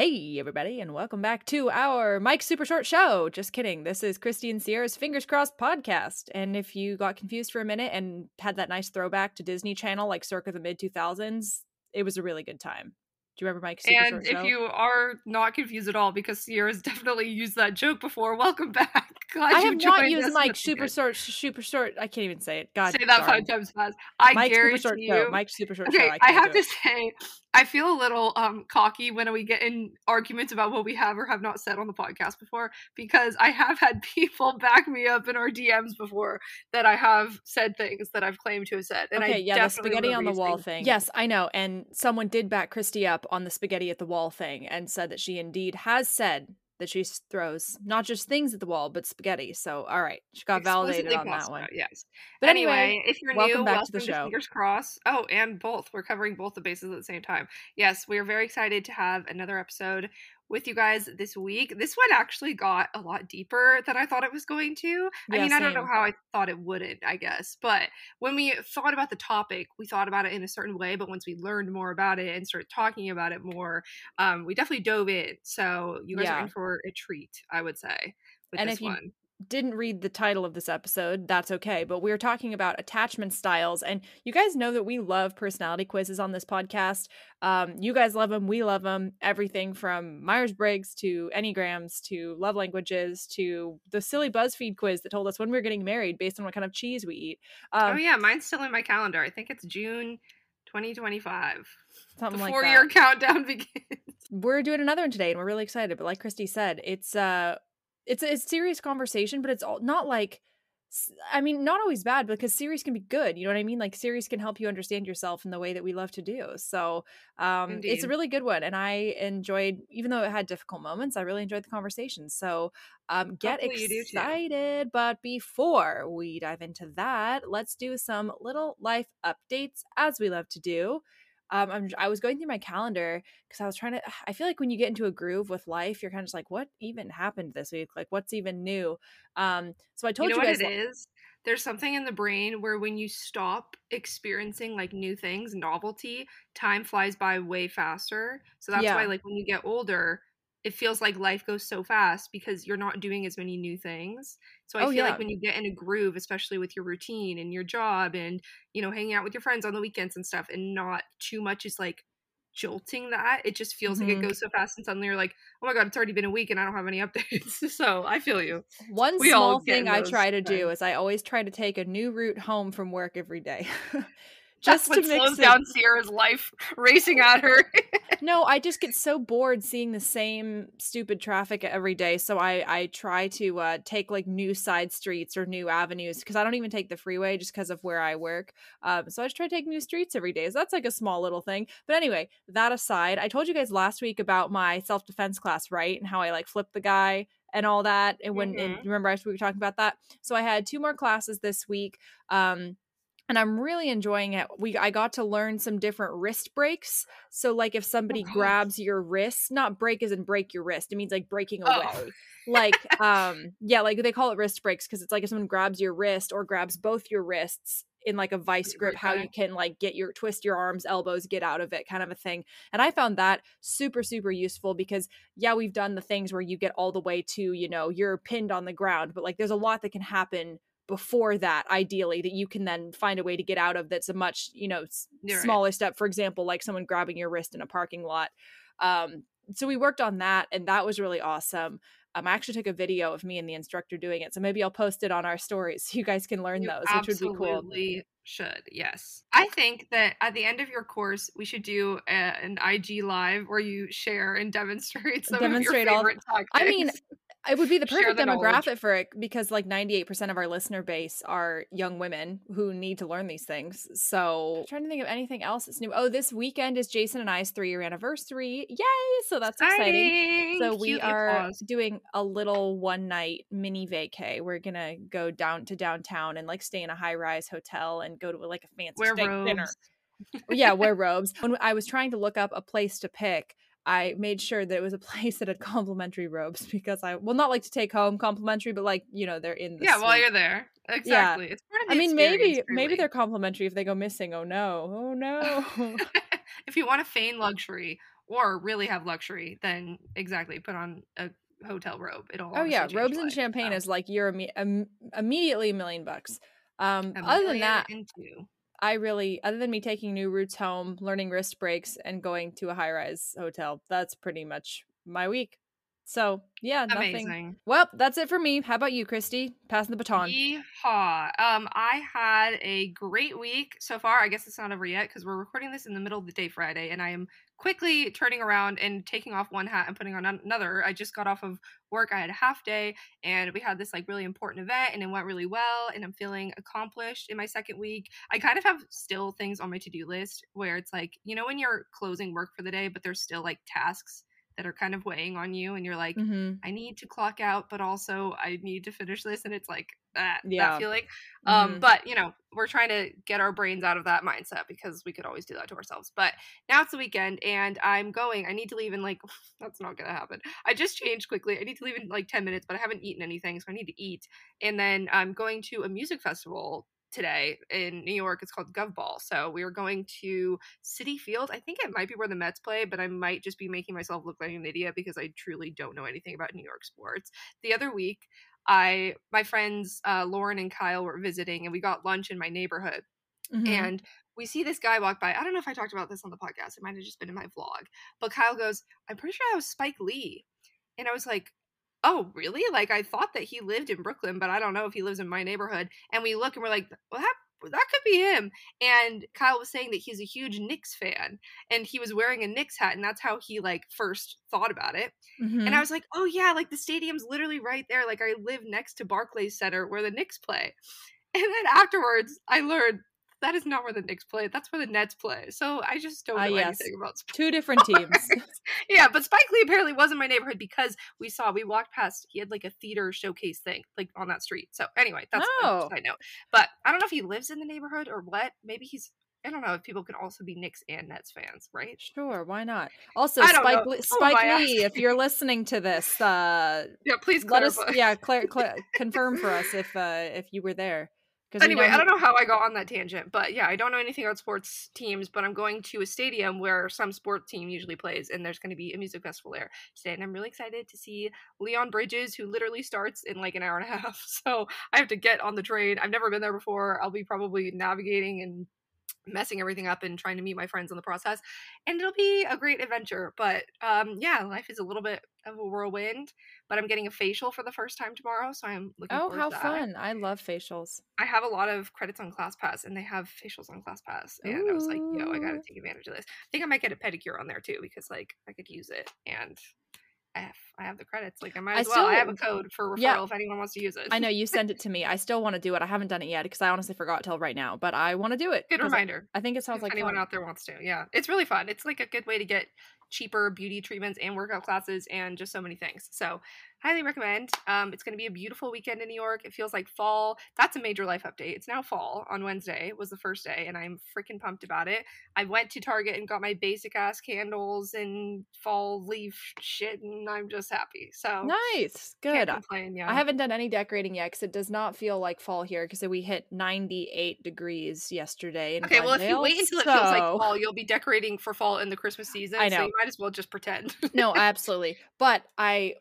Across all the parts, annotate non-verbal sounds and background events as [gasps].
Hey, everybody, and welcome back to our Mike Super Short Show. Just kidding. This is Kristee and Sierra's Fingers Crossed podcast. And if you got confused for a minute and had that nice throwback to Disney Channel, like circa the mid 2000s, it was a really good time. Do you remember Mike Super and Short if you are not confused at all, because Sierra's [laughs] definitely used that joke before, welcome back. [laughs] Glad I have not used us. Mike Super good. Short, Super Short. I can't even say it. God, Say that darn. five times fast. I Mike Super guarantee Short you. Show. Mike Super Short Show. okay, I, I, have do to it. say, I feel a little um cocky when we get in arguments about what we have or have not said on the podcast before, because I have had [laughs] people back me up in our DMs before that I have said things that I've claimed to have said. And okay, I yeah, the spaghetti on the wall things. thing. Yes, I know. And someone did back Kristee up on the spaghetti at the wall thing and said that she indeed has said that she throws not just things at the wall, but spaghetti. So, all right, she got validated on that one. Yes. But anyway, anyway, if you're welcome new, back welcome to the show. Fingers crossed. Oh, and both. We're covering both the bases at the same time. Yes, we are very excited to have another episode with you guys this week. This one actually got a lot deeper than I thought it was going to. I Yeah, mean, I don't know how I thought it wouldn't, I guess. But when we thought about the topic, we thought about it in a certain way. But once we learned more about it and started talking about it more, um, we definitely dove in. So you guys Yeah. are in for a treat, I would say, with And this if you one. Didn't read the title of this episode, that's okay. But we're talking about attachment styles. And you guys know that we love personality quizzes on this podcast. Um, you guys love them. We love them. Everything from Myers Briggs to Enneagrams to love languages to the silly BuzzFeed quiz that told us when we were getting married based on what kind of cheese we eat. Um, oh yeah, mine's still in my calendar. I think it's June 2025. something the like four year [laughs] countdown begins. we're doing another one today and we're really excited but like Kristee said it's uh it's a, it's serious conversation but it's all not like I mean not always bad because series can be good you know what i mean like series can help you understand yourself in the way that we love to do so um it's a really good one and i enjoyed even though it had difficult moments i really enjoyed the conversation so um get Hopefully you do too. excited but before we dive into that let's do some little life updates as we love to do um, I'm, I was going through my calendar because I was trying to. I feel like when you get into a groove with life, you're kind of just like, what even happened this week? Like, what's even new? Um, so I told You you, know guys. what it is? There's something in the brain where when you stop experiencing like new things, novelty, time flies by way faster. So that's Yeah. why like when you get older, it feels like life goes so fast because you're not doing as many new things. So I Oh, feel yeah. like when you get in a groove, especially with your routine and your job and you know hanging out with your friends on the weekends and stuff, and not too much is like jolting that, it just feels like Mhm. it goes so fast, and suddenly you're like, oh my god, it's already been a week and I don't have any [laughs] updates. so I feel you. One We small thing I try to do is I always try to take a new route home from work every day. [laughs] That's just to what slows it. down Sierra's life [laughs] racing at her. [laughs] no, I just get so bored seeing the same stupid traffic every day. So I I try to uh, take like new side streets or new avenues because I don't even take the freeway just because of where I work. Um, so I just try to take new streets every day. So that's like a small little thing. But anyway, that aside, I told you guys last week about my self defense class, right? And how I like flipped the guy and all that. And when and Mhm. remember, I we were talking about that. So I had two more classes this week. Um, and I'm really enjoying it. We I got to learn some different wrist breaks. So like if somebody God. grabs your wrist, not break as in break your wrist. It means like breaking Oh. away. like um yeah, like they call it wrist breaks because it's like if someone grabs your wrist or grabs both your wrists in like a vice grip, how you can like get your twist your arms, elbows, get out of it kind of a thing. And I found that super super useful because yeah, we've done the things where you get all the way to, you know, you're pinned on the ground, but like there's a lot that can happen before that ideally that you can then find a way to get out of that's a much you know s- You're right. smaller step for example like someone grabbing your wrist in a parking lot um so we worked on that and that was really awesome um, I actually took a video of me and the instructor doing it, so maybe I'll post it on our stories so you guys can learn You those, which would be cool. absolutely should. Yes. I think that at the end of your course, we should do a, an IG live where you share and demonstrate some Demonstrate of your favorite tactics. I mean, It would be the perfect the knowledge. demographic for it because like 98% of our listener base are young women who need to learn these things. So I'm trying to think of anything else that's new. Oh, this weekend is Jason and I's three year anniversary. Yay! So that's exciting. So we are applause. doing a little one night mini vacay. We're gonna go down to downtown and like stay in a high rise hotel and go to like a fancy wear steak robes. dinner. yeah, wear [laughs] robes. When I was trying to look up a place to pick, I made sure that it was a [laughs] place that had complimentary robes because I will not like to take home complimentary, but like you know they're in the Yeah, while you're there. Exactly. It's part of the I mean, maybe experience, maybe they're complimentary if they go missing. Oh no! Oh no! [laughs] if you want to feign luxury or really have luxury, then exactly put on a hotel robe. It'll Oh yeah, robes and life, champagne so. is like you're im- immediately a million bucks. Um, A other than that, and two. I really, other than me taking new routes home, learning wrist breaks, and going to a high rise hotel, that's pretty much my week. So yeah, nothing. Amazing. Well, that's it for me. How about you, Kristee? Passing the baton. Yeehaw. Um, I had a great week so far. I guess it's not over yet because we're recording this in the middle of the day Friday, and I am quickly turning around and taking off one hat and putting on another. I just got off of work. I had a half day, and we had this like really important event, and it went really well. And I'm feeling accomplished in my second week. I kind of have still things on my to do list where it's like, you know, when you're closing work for the day, but there's still like tasks that are kind of weighing on you, and you're like, hmm I need to clock out, but also I need to finish this, and it's like that Yeah. that feeling. Um, Mhm. but you know, we're trying to get our brains out of that mindset because we could always do that to ourselves. But now it's the weekend, and I'm going. I need to leave in like [sighs] that's not gonna happen. I just changed quickly. I need to leave in like ten minutes, but I haven't eaten anything, so I need to eat. And then I'm going to a music festival today in New York. It's called Gov Ball. So we are going to Citi Field. I think it might be where the Mets play, but I might just be making myself look like an idiot because I truly don't know anything about New York sports. The other week, I my friends uh, Lauren and Kyle were visiting, and we got lunch in my neighborhood, Mhm. and we see this guy walk by. I don't know if I talked about this on the podcast. It might have just been in my vlog. But Kyle goes, "I'm pretty sure that was Spike Lee," and I was like. Oh, really? Like I thought that he lived in Brooklyn, but I don't know if he lives in my neighborhood. And we look and we're like, well, that that could be him. And Kyle was saying that he's a huge Knicks fan, and he was wearing a Knicks hat, and that's how he like first thought about it. Mhm. And I was like, oh yeah, like the stadium's literally right there. Like I live next to Barclays Center where the Knicks play. And then afterwards, I learned that is not where the Knicks play. That's where the Nets play. So I just don't Ah, know yes. anything about sports. Two different teams. [laughs] yeah, but Spike Lee apparently was in my neighborhood because we saw we walked past. He had like a theater showcase thing like on that street. So anyway, that's Oh. a side note. But I don't know if he lives in the neighborhood or what. Maybe he's. I don't know if people can also be Knicks and Nets fans, right? Sure, why not? Also, Spike. Lee, Who Spike Lee, if you're listening to this, uh, [laughs] Yeah, please let us yeah, clar- [laughs] cla- confirm for us if uh if you were there. Anyway, I don't know how I got on that tangent, but yeah, I don't know anything about sports teams, but I'm going to a stadium where some sports team usually plays, and there's going to be a music festival there today, and I'm really excited to see Leon Bridges, who literally starts in like an hour and a half. [laughs] So I have to get on the train. I've never been there before. I'll be probably navigating and messing everything up and trying to meet my friends in the process and it'll be a great adventure but um yeah life is a little bit of a whirlwind but i'm getting a facial for the first time tomorrow so i'm looking Oh, forward how to that. fun! I love facials. I have a lot of credits on ClassPass, and they have facials on ClassPass, and I was like, "Yo, I gotta take advantage of this." I think I might get a pedicure on there too because like I could use it, and I have the credits. Like I might I as well. I have a code for referral yeah. if anyone wants to use it. I know you sent it to [laughs] me. I still want to do it. I haven't done it yet because I honestly forgot till right now. But I want to do it. Good 'cause I- reminder. I think it sounds if like anyone fun. out there wants to, yeah, it's really fun. It's like a good way to get cheaper beauty treatments and workout classes and just so many things. So, highly recommend. Um, it's going to be a beautiful weekend in New York. It feels like fall. That's a major life update. It's now fall on Wednesday was the first day, and I'm freaking pumped about it. I went to Target and got my basic ass candles and fall leaf shit, and I'm just happy. So Nice, good. Complain. Yeah, I haven't done any decorating yet because it does not feel like fall here because we hit 98 degrees yesterday. In Okay, well, if you wait until it feels like so- fall, you'll be decorating for fall in the Christmas season. I So know. you might as well just pretend. no, [laughs] absolutely. But I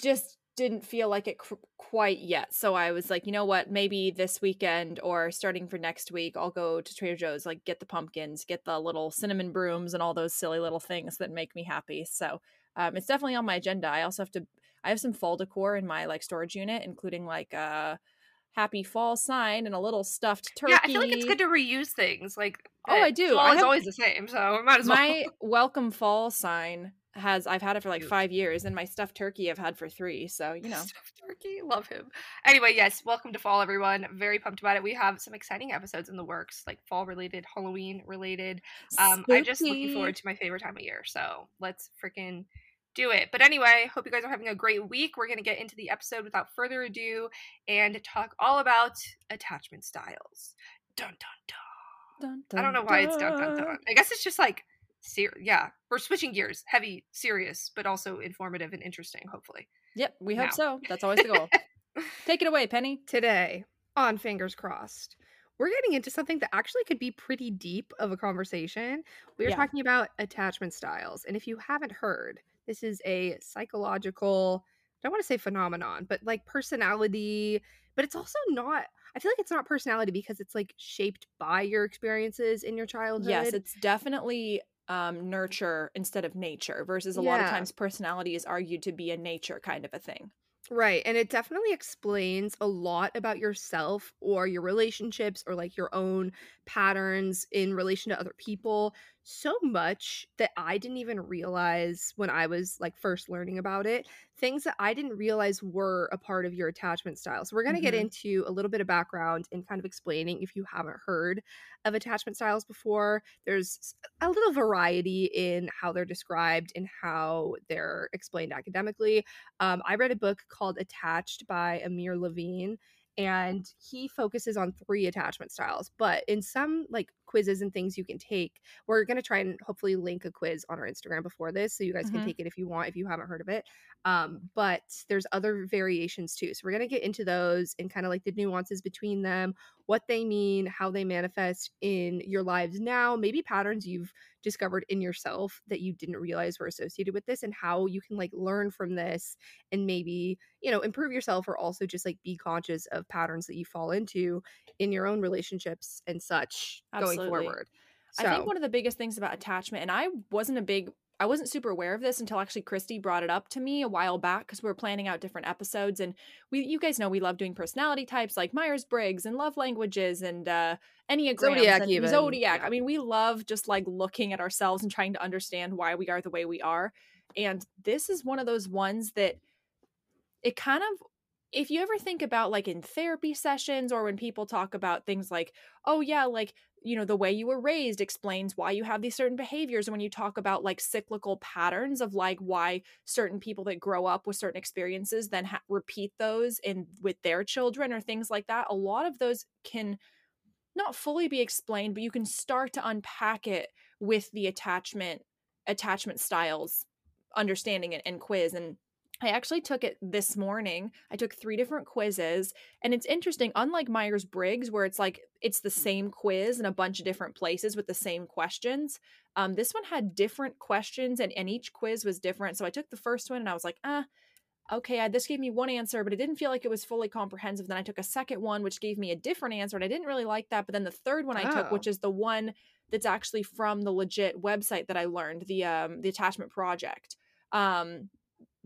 just didn't feel like it cr- quite yet. So I was like, you know what? Maybe this weekend or starting for next week, I'll go to Trader Joe's, like get the pumpkins, get the little cinnamon brooms, and all those silly little things that make me happy. So um, it's definitely on my agenda. I also have to. I have some fall decor in my like storage unit, including like a happy fall sign and a little stuffed turkey. Yeah, I feel like it's good to reuse things. Like, Oh, I eh, do. Fall I is always the same, so I [laughs] might as well. my welcome fall sign has I've had it for like five years, and my stuffed turkey I've had for three. So you [laughs] know, Stuffed turkey, love him. Anyway, yes, welcome to fall, everyone. Very pumped about it. We have some exciting episodes in the works, like fall related, Halloween related. Um, I'm just looking forward to my favorite time of year. So let's freaking do it. But anyway, hope you guys are having a great week. We're gonna get into the episode without further ado and talk all about attachment styles. Dun dun dun. I don't know why it's dun dun dun. I guess it's just like ser- yeah, we're switching gears. Heavy, serious, but also informative and interesting, hopefully. Yep, we hope Now. so. That's always the goal. [laughs] Take it away, Penny. Today, on Fingers Crossed, we're getting into something that actually could be pretty deep of a conversation. We are Yeah. talking about attachment styles. And if you haven't heard, this is a psychological, I don't want to say phenomenon, but like personality, but it's also not, I feel like it's not personality because it's like shaped by your experiences in your childhood. Yes, it's definitely um nurture instead of nature versus a lot of times personality is argued to be a nature kind of a thing. Right. And it definitely explains a lot about yourself or your relationships or like your own patterns in relation to other people. So much that I didn't even realize when I was like first learning about it, things that I didn't realize were a part of your attachment style. So, we're going to get Mhm. into a little bit of background and kind of explaining if you haven't heard of attachment styles before. There's a little variety in how they're described and how they're explained academically. Um, I read a book called Attached by Amir Levine, and he focuses on three attachment styles. But in some like quizzes and things you can take, we're going to try and hopefully link a quiz on our Instagram before this so you guys can Mhm. take it if you want, if you haven't heard of it. Um, but there's other variations too. So we're going to get into those and kind of like the nuances between them, what they mean, how they manifest in your lives now, maybe patterns you've discovered in yourself that you didn't realize were associated with this, and how you can like learn from this and maybe, you know, improve yourself or also just like be conscious of patterns that you fall into in your own relationships and such going Absolutely. forward. I think one of the biggest things about attachment, and I wasn't a big, I wasn't super aware of this until actually Kristee brought it up to me a while back because we were planning out different episodes, and we, you guys know, we love doing personality types like Myers Briggs and love languages and uh, enneagrams Zodiac and even, zodiac. yeah. I mean, we love just like looking at ourselves and trying to understand why we are the way we are, and this is one of those ones that it kind of if you ever think about like in therapy sessions or when people talk about things like oh yeah like you know the way you were raised explains why you have these certain behaviors and when you talk about like cyclical patterns of like why certain people that grow up with certain experiences then ha- repeat those in with their children or things like that a lot of those can not fully be explained but you can start to unpack it with the attachment attachment styles understanding it and quiz and I actually took it this morning. I took three different quizzes, and it's interesting. Unlike Myers Briggs, where it's like it's the same quiz in a bunch of different places with the same questions, um, this one had different questions, and, and each quiz was different. So I took the first one, and I was like, ah, okay, I, this gave me one answer, but it didn't feel like it was fully comprehensive. Then I took a second one, which gave me a different answer, and I didn't really like that. But then the third one I took, Oh. which is the one that's actually from the legit website that I learned, the um, the attachment project. Um,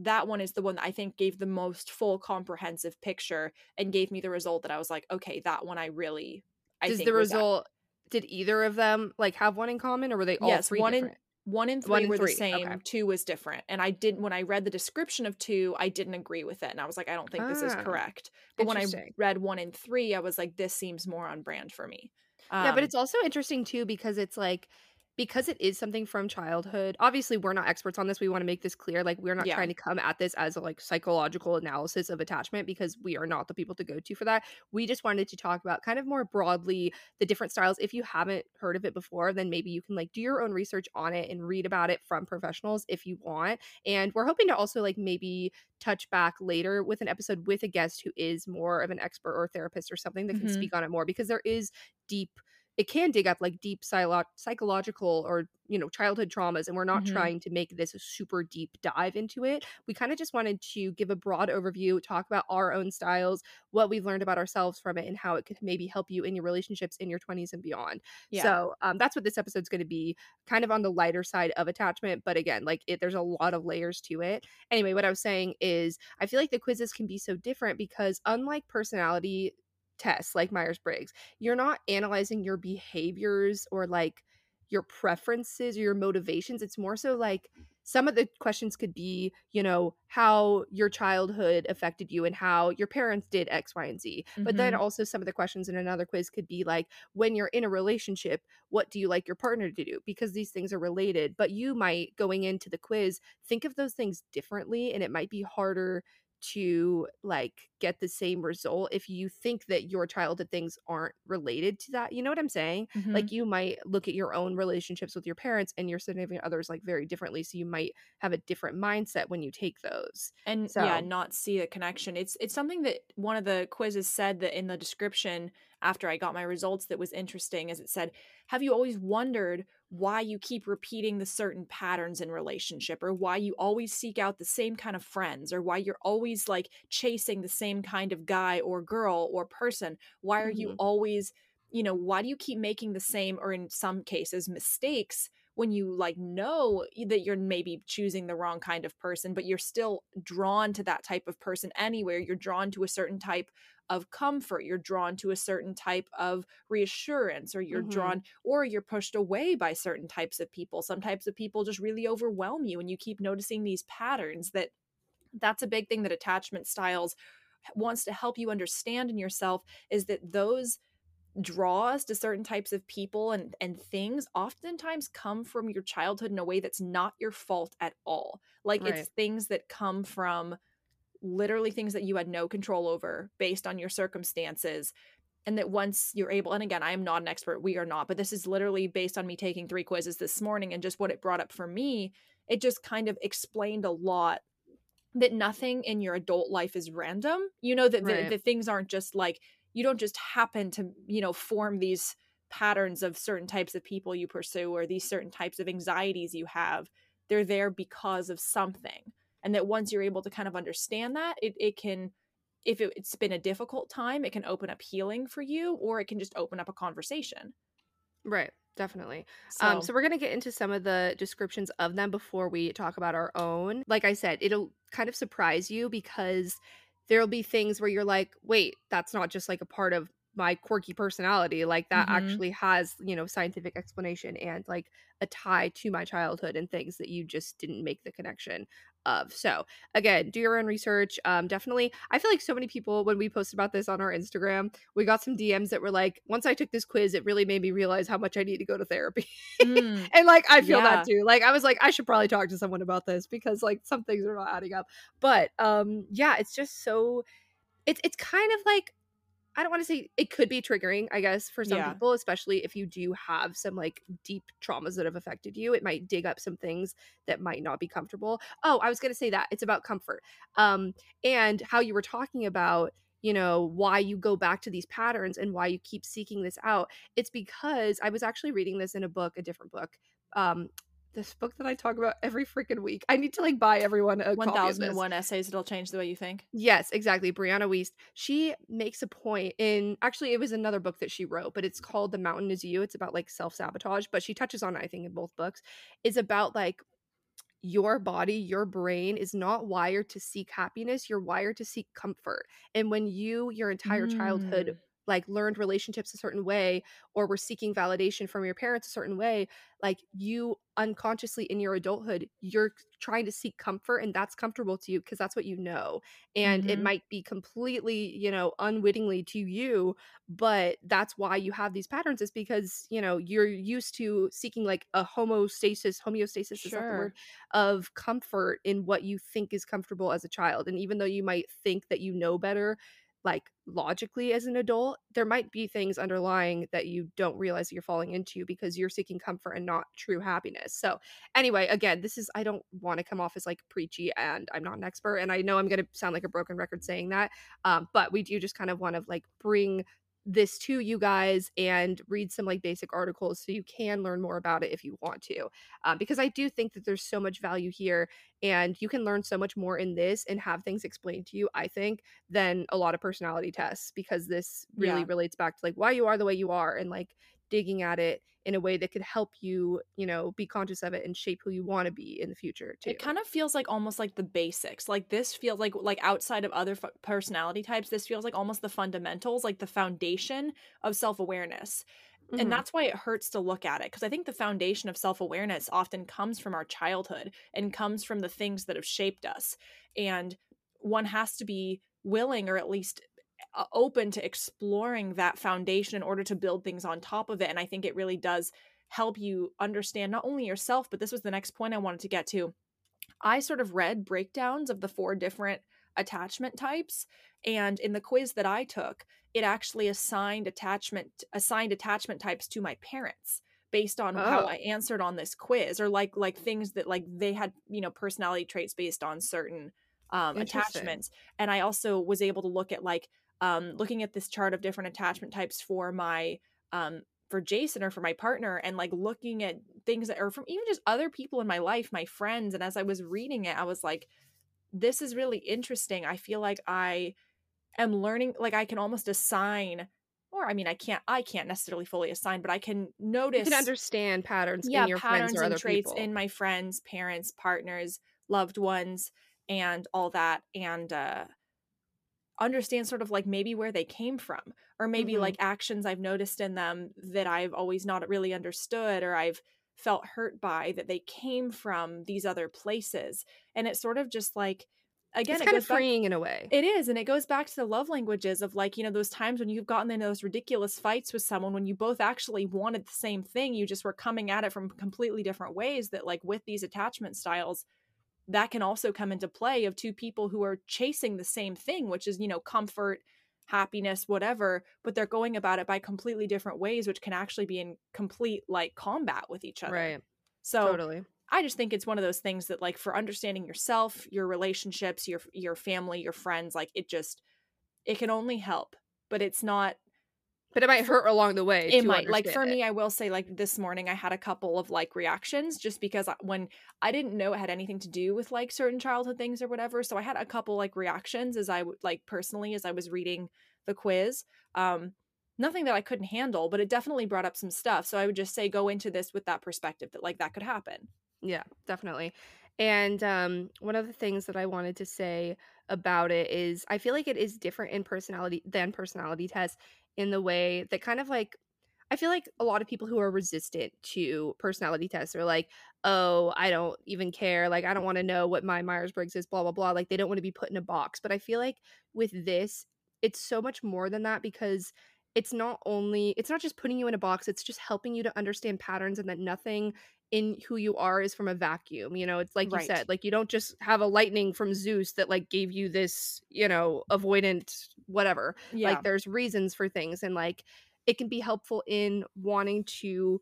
that one is the one that I think gave the most full comprehensive picture and gave me the result that I was like, okay, that one I really I Does think the result did either of them like have one in common or were they all Yes, three one in- one and three One and were three, the same, okay. two was different. And I didn't when I read the description of two, I didn't agree with it. And I was like, I don't think this is Ah, correct. But when I read one and three, I was like, this seems more on brand for me. yeah, but Um, it's also interesting too because it's like because it is something from childhood. Obviously, we're not experts on this. We want to make this clear. Like, we're not Yeah. trying to come at this as a like psychological analysis of attachment because we are not the people to go to for that. We just wanted to talk about kind of more broadly the different styles. If you haven't heard of it before, then maybe you can like do your own research on it and read about it from professionals if you want. And we're hoping to also like maybe touch back later with an episode with a guest who is more of an expert or therapist or something that can Mhm. speak on it more because there is deep it can dig up like deep psylo- psychological or you know childhood traumas and we're not Mhm. trying to make this a super deep dive into it we kind of just wanted to give a broad overview talk about our own styles what we've learned about ourselves from it and how it could maybe help you in your relationships in your 20s and beyond yeah. so um, that's what this episode's going to be kind of on the lighter side of attachment but again like it, there's a lot of layers to it anyway what i was saying is i feel like the quizzes can be so different because unlike personality tests like myers-briggs you're not analyzing your behaviors or like your preferences or your motivations it's more so like some of the questions could be you know how your childhood affected you and how your parents did x y and z but then Mhm. also some of the questions in another quiz could be like when you're in a relationship what do you like your partner to do because these things are related but you might going into the quiz think of those things differently and it might be harder to like get the same result if you think that your childhood things aren't related to that you know what i'm saying Mhm. like you might look at your own relationships with your parents and your significant others like very differently so you might have a different mindset when you take those and yeah not see a connection it's it's something that one of the quizzes said that in the description after I got my results that was interesting is it said, Have you always wondered why you keep repeating the certain patterns in relationship or why you always seek out the same kind of friends or why you're always like chasing the same kind of guy or girl or person? Why are mm-hmm. you always, you know, why do you keep making the same or in some cases mistakes? when you like know that you're maybe choosing the wrong kind of person but you're still drawn to that type of person anywhere you're drawn to a certain type of comfort you're drawn to a certain type of reassurance or you're mm-hmm. drawn or you're pushed away by certain types of people some types of people just really overwhelm you and you keep noticing these patterns that that's a big thing that attachment styles wants to help you understand in yourself is that those draws to certain types of people and and things oftentimes come from your childhood in a way that's not your fault at all like right. it's things that come from literally things that you had no control over based on your circumstances and that once you're able and again i am not an expert we are not but this is literally based on me taking three quizzes this morning and just what it brought up for me it just kind of explained a lot that nothing in your adult life is random. You know that right. the, the things aren't just like you don't just happen to you know form these patterns of certain types of people you pursue or these certain types of anxieties you have. They're there because of something and that once you're able to kind of understand that it, it can if it, it's been a difficult time it can open up healing for you or it can just open up a conversation right definitely so, um so we're going to get into some of the descriptions of them before we talk about our own like i said it'll kind of surprise you because there'll be things where you're like, wait, that's not just like a part of my quirky personality. Like that mm-hmm. actually has, you know, scientific explanation and like a tie to my childhood and things that you just didn't make the connection of. So again, do your own research. Um, definitely. I feel like so many people when we posted about this on our Instagram, we got some DMs that were like, once I took this quiz, it really made me realize how much I need to go to therapy. Mm. [laughs] and like I feel yeah. that too. Like I was like, I should probably talk to someone about this because like some things are not adding up. But um yeah, it's just so it's it's kind of like I don't want to say it could be triggering, I guess, for some yeah. people, especially if you do have some like deep traumas that have affected you. It might dig up some things that might not be comfortable. Oh, I was going to say that it's about comfort. Um, and how you were talking about, you know, why you go back to these patterns and why you keep seeking this out. It's because I was actually reading this in a book, a different book. Um, this book that I talk about every freaking week. I need to like buy everyone a 1001 essays that'll change the way you think. Yes, exactly. Brianna Wiest. She makes a point in actually it was another book that she wrote, but it's called The Mountain is You. It's about like self-sabotage, but she touches on it, I think in both books. It's about like your body, your brain is not wired to seek happiness, you're wired to seek comfort. And when you your entire mm. childhood like learned relationships a certain way or were seeking validation from your parents a certain way like you unconsciously in your adulthood you're trying to seek comfort and that's comfortable to you because that's what you know and mm-hmm. it might be completely you know unwittingly to you but that's why you have these patterns is because you know you're used to seeking like a homostasis homeostasis sure. is that the word of comfort in what you think is comfortable as a child and even though you might think that you know better like logically as an adult there might be things underlying that you don't realize that you're falling into because you're seeking comfort and not true happiness. So anyway again this is i don't want to come off as like preachy and i'm not an expert and i know i'm going to sound like a broken record saying that um, but we do just kind of want to like bring this to you guys and read some like basic articles so you can learn more about it if you want to um, because i do think that there's so much value here and you can learn so much more in this and have things explained to you i think than a lot of personality tests because this really yeah. relates back to like why you are the way you are and like digging at it in a way that could help you, you know, be conscious of it and shape who you want to be in the future too. It kind of feels like almost like the basics. Like this feels like like outside of other f- personality types, this feels like almost the fundamentals, like the foundation of self-awareness. Mm-hmm. And that's why it hurts to look at it because I think the foundation of self-awareness often comes from our childhood and comes from the things that have shaped us. And one has to be willing or at least open to exploring that foundation in order to build things on top of it and i think it really does help you understand not only yourself but this was the next point i wanted to get to i sort of read breakdowns of the four different attachment types and in the quiz that i took it actually assigned attachment assigned attachment types to my parents based on oh. how I answered on this quiz or like like things that like they had you know personality traits based on certain um attachments and I also was able to look at like um, looking at this chart of different attachment types for my um, for Jason or for my partner and like looking at things that or from even just other people in my life, my friends. And as I was reading it, I was like, this is really interesting. I feel like I am learning, like I can almost assign or I mean I can't I can't necessarily fully assign, but I can notice You can understand patterns yeah, in your patterns friends or and other traits people. in my friends, parents, partners, loved ones, and all that, and uh, understand sort of like maybe where they came from, or maybe Mhm. like actions I've noticed in them that I've always not really understood, or I've felt hurt by that they came from these other places, and it's sort of just like again, it's it kind of goes back- freeing in a way. it is, and it goes back to the love languages of like, you know, those times when you've gotten in those ridiculous fights with someone when you both actually wanted the same thing, you just were coming at it from completely different ways. That, like, with these attachment styles, that can also come into play of two people who are chasing the same thing, which is, you know, comfort, happiness, whatever, but they're going about it by completely different ways, which can actually be in complete like combat with each other. right. So, totally. I just think it's one of those things that like for understanding yourself, your relationships, your your family, your friends, like it just it can only help, but it's not But it might hurt along the way. it might like for it. me I will say like this morning I had a couple of like reactions just because I, when I didn't know it had anything to do with like certain childhood things or whatever, so I had a couple like reactions as I would like personally as I was reading the quiz. Um nothing that I couldn't handle, but it definitely brought up some stuff. So I would just say go into this with that perspective that like that could happen. Yeah, definitely. And um, one of the things that I wanted to say about it is I feel like it is different in personality than personality tests in the way that kind of like I feel like a lot of people who are resistant to personality tests are like, oh, I don't even care. Like, I don't want to know what my Myers Briggs is, blah, blah, blah. Like, they don't want to be put in a box. But I feel like with this, it's so much more than that because it's not only, it's not just putting you in a box, it's just helping you to understand patterns and that nothing in who you are is from a vacuum. You know, it's like Right. you said, like, you don't just have a lightning from Zeus that like gave you this, you know, avoidant whatever Yeah. like there's reasons for things and like it can be helpful in wanting to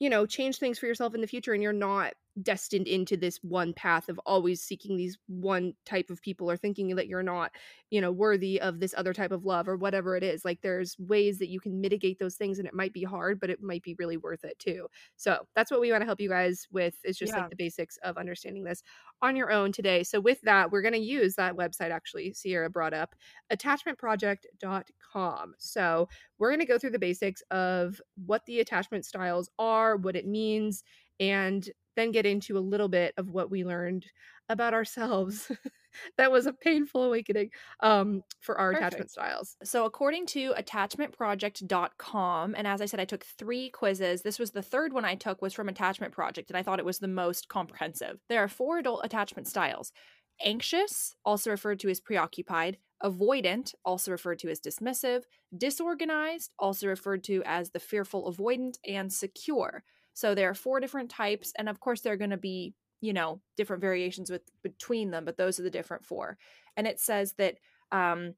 you know change things for yourself in the future and you're not destined into this one path of always seeking these one type of people or thinking that you're not you know worthy of this other type of love or whatever it is like there's ways that you can mitigate those things and it might be hard but it might be really worth it too so that's what we want to help you guys with is just Yeah. like the basics of understanding this on your own today so with that we're going to use that website actually sierra brought up attachmentproject.com. So, we're going to go through the basics of what the attachment styles are, what it means, and then get into a little bit of what we learned about ourselves. [laughs] that was a painful awakening um, for our attachment styles. So, according to attachmentproject.com, and as I said, I took three quizzes. This was the third one I took was from Attachment Project, and I thought it was the most comprehensive. There are four adult attachment styles anxious, also referred to as preoccupied, avoidant, also referred to as dismissive, disorganized, also referred to as the fearful avoidant, and secure. So, there are four different types, and of course, there are going to be you know different variations with between them but those are the different four. And it says that um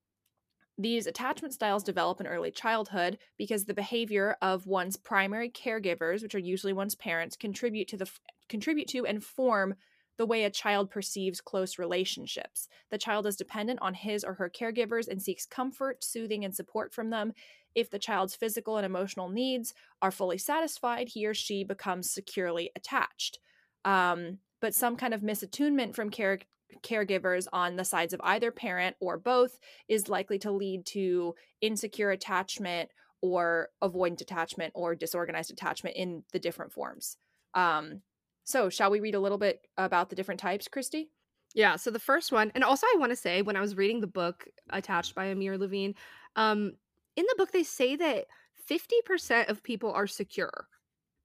these attachment styles develop in early childhood because the behavior of one's primary caregivers, which are usually one's parents, contribute to the contribute to and form the way a child perceives close relationships. The child is dependent on his or her caregivers and seeks comfort, soothing, and support from them. If the child's physical and emotional needs are fully satisfied, he or she becomes securely attached. Um, but some kind of misattunement from care- caregivers on the sides of either parent or both is likely to lead to insecure attachment or avoidant attachment or disorganized attachment in the different forms. Um, so, shall we read a little bit about the different types, Kristee? Yeah, so the first one, and also I want to say when I was reading the book attached by Amir Levine, um, in the book they say that 50% of people are secure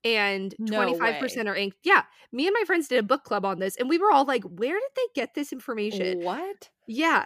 and 25% are anxious. Yeah, me and my friends did a book club on this and we were all like, where did they get this information? What? Yeah.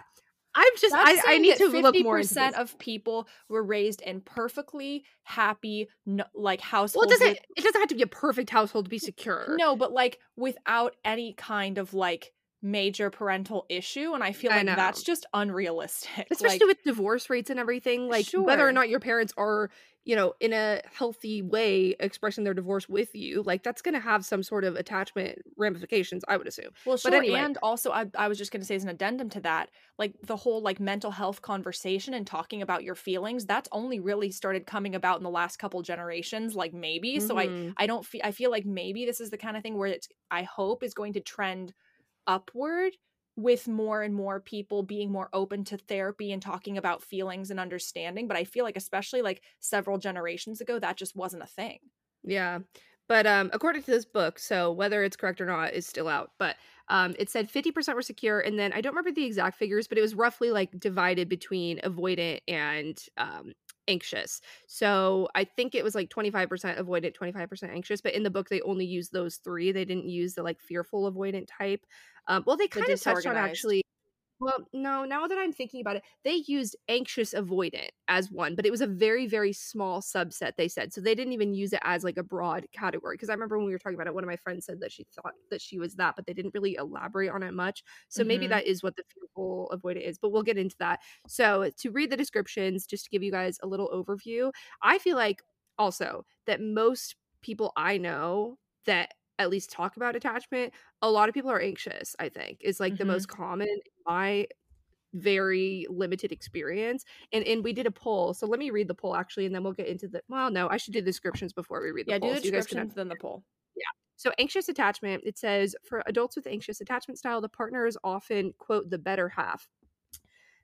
I'm just I, I need to look more into 50% of people were raised in perfectly happy, no, like Well, households. it doesn't with- it doesn't have to be a perfect household to be secure. no, but like without any kind of like major parental issue and i feel I like that's just unrealistic [laughs] especially like, with divorce rates and everything like whether or not your parents are you know in a healthy way expressing their divorce with you like that's going to have some sort of attachment ramifications i would assume Well, But sure. anyway. And also, I, I was just going to say as an addendum to that, like the whole like mental health conversation and talking about your feelings, that's only really started coming about in the last couple generations, like maybe. So I, Mhm. I don't feel, I feel like maybe this is the kind of thing where it's, I hope is going to trend upward with more and more people being more open to therapy and talking about feelings and understanding. But I feel like, especially like several generations ago, that just wasn't a thing. Yeah. But um according to this book, so whether it's correct or not is still out. But um it said 50% were secure and then I don't remember the exact figures, but it was roughly like divided between avoidant and um anxious. So I think it was like 25% avoidant, 25% anxious, but in the book they only used those three. They didn't use the like fearful avoidant type. Um well they The kind of touched on actually well, no, now that I'm thinking about it, they used anxious avoidant as one, but it was a very, very small subset, they said. So they didn't even use it as like a broad category. Because I remember when we were talking about it, one of my friends said that she thought that she was that, but they didn't really elaborate on it much. So maybe Mhm. that is what the fearful avoidant is, but we'll get into that. So to read the descriptions, just to give you guys a little overview, I feel like also that most people I know that at least talk about attachment a lot of people are anxious i think is like the Mhm. most common in my very limited experience and and we did a poll so let me read the poll actually and then we'll get into the well no i should do the descriptions before we read the Yeah, poll do the so you guys can descriptions, then the poll. Yeah. So anxious attachment, it says for adults with anxious attachment style, the partner is often, quote, the better half.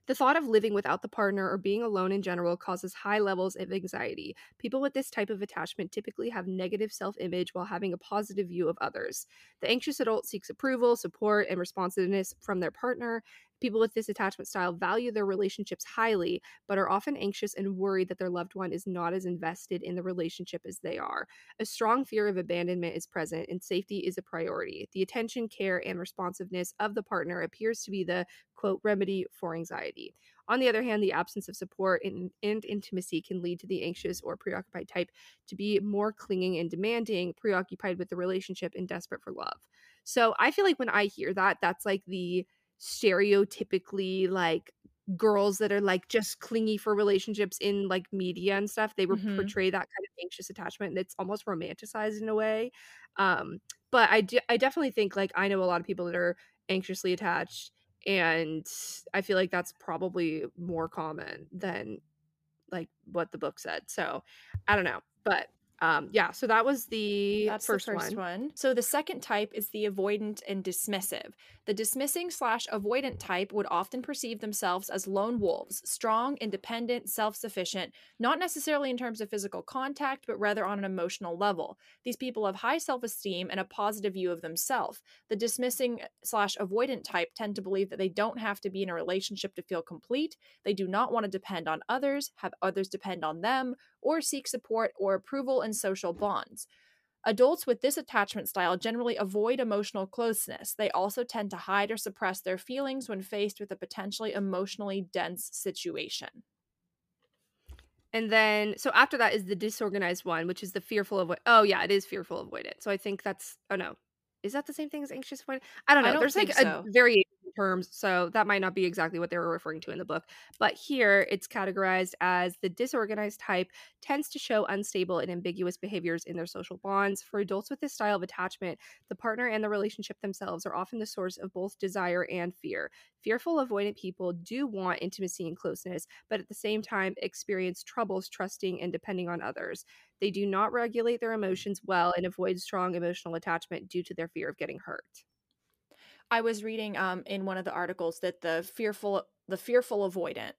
The thought of living without the partner or being alone in general causes high levels of anxiety. People with this type of attachment typically have negative self image while having a positive view of others. The anxious adult seeks approval, support, and responsiveness from their partner. People with this attachment style value their relationships highly, but are often anxious and worried that their loved one is not as invested in the relationship as they are. A strong fear of abandonment is present, and safety is a priority. The attention, care, and responsiveness of the partner appears to be the quote remedy for anxiety. On the other hand, the absence of support and, and intimacy can lead to the anxious or preoccupied type to be more clinging and demanding, preoccupied with the relationship, and desperate for love. So I feel like when I hear that, that's like the stereotypically like girls that are like just clingy for relationships in like media and stuff they would Mhm. portray that kind of anxious attachment and it's almost romanticized in a way um but i do, i definitely think like i know a lot of people that are anxiously attached and i feel like that's probably more common than like what the book said so i don't know but um yeah so that was the That's first, the first one. one. So the second type is the avoidant and dismissive. The dismissing slash avoidant type would often perceive themselves as lone wolves, strong, independent, self sufficient, not necessarily in terms of physical contact, but rather on an emotional level. These people have high self esteem and a positive view of themselves. The dismissing slash avoidant type tend to believe that they don't have to be in a relationship to feel complete. They do not want to depend on others, have others depend on them, or seek support or approval in social bonds. Adults with this attachment style generally avoid emotional closeness. They also tend to hide or suppress their feelings when faced with a potentially emotionally dense situation. And then, so after that is the disorganized one, which is the fearful avoid. Oh yeah, it is fearful avoidant. So I think that's. Oh no, is that the same thing as anxious avoidant? I don't I know. don't There's like think a so. variation terms, so that might not be exactly what they were referring to in the book. But here, it's categorized as the disorganized type tends to show unstable and ambiguous behaviors in their social bonds. For adults with this style of attachment, the partner and the relationship themselves are often the source of both desire and fear. Fearful avoidant people do want intimacy and closeness, but at the same time experience troubles trusting and depending on others. They do not regulate their emotions well and avoid strong emotional attachment due to their fear of getting hurt. I was reading um, in one of the articles that the fearful the fearful avoidant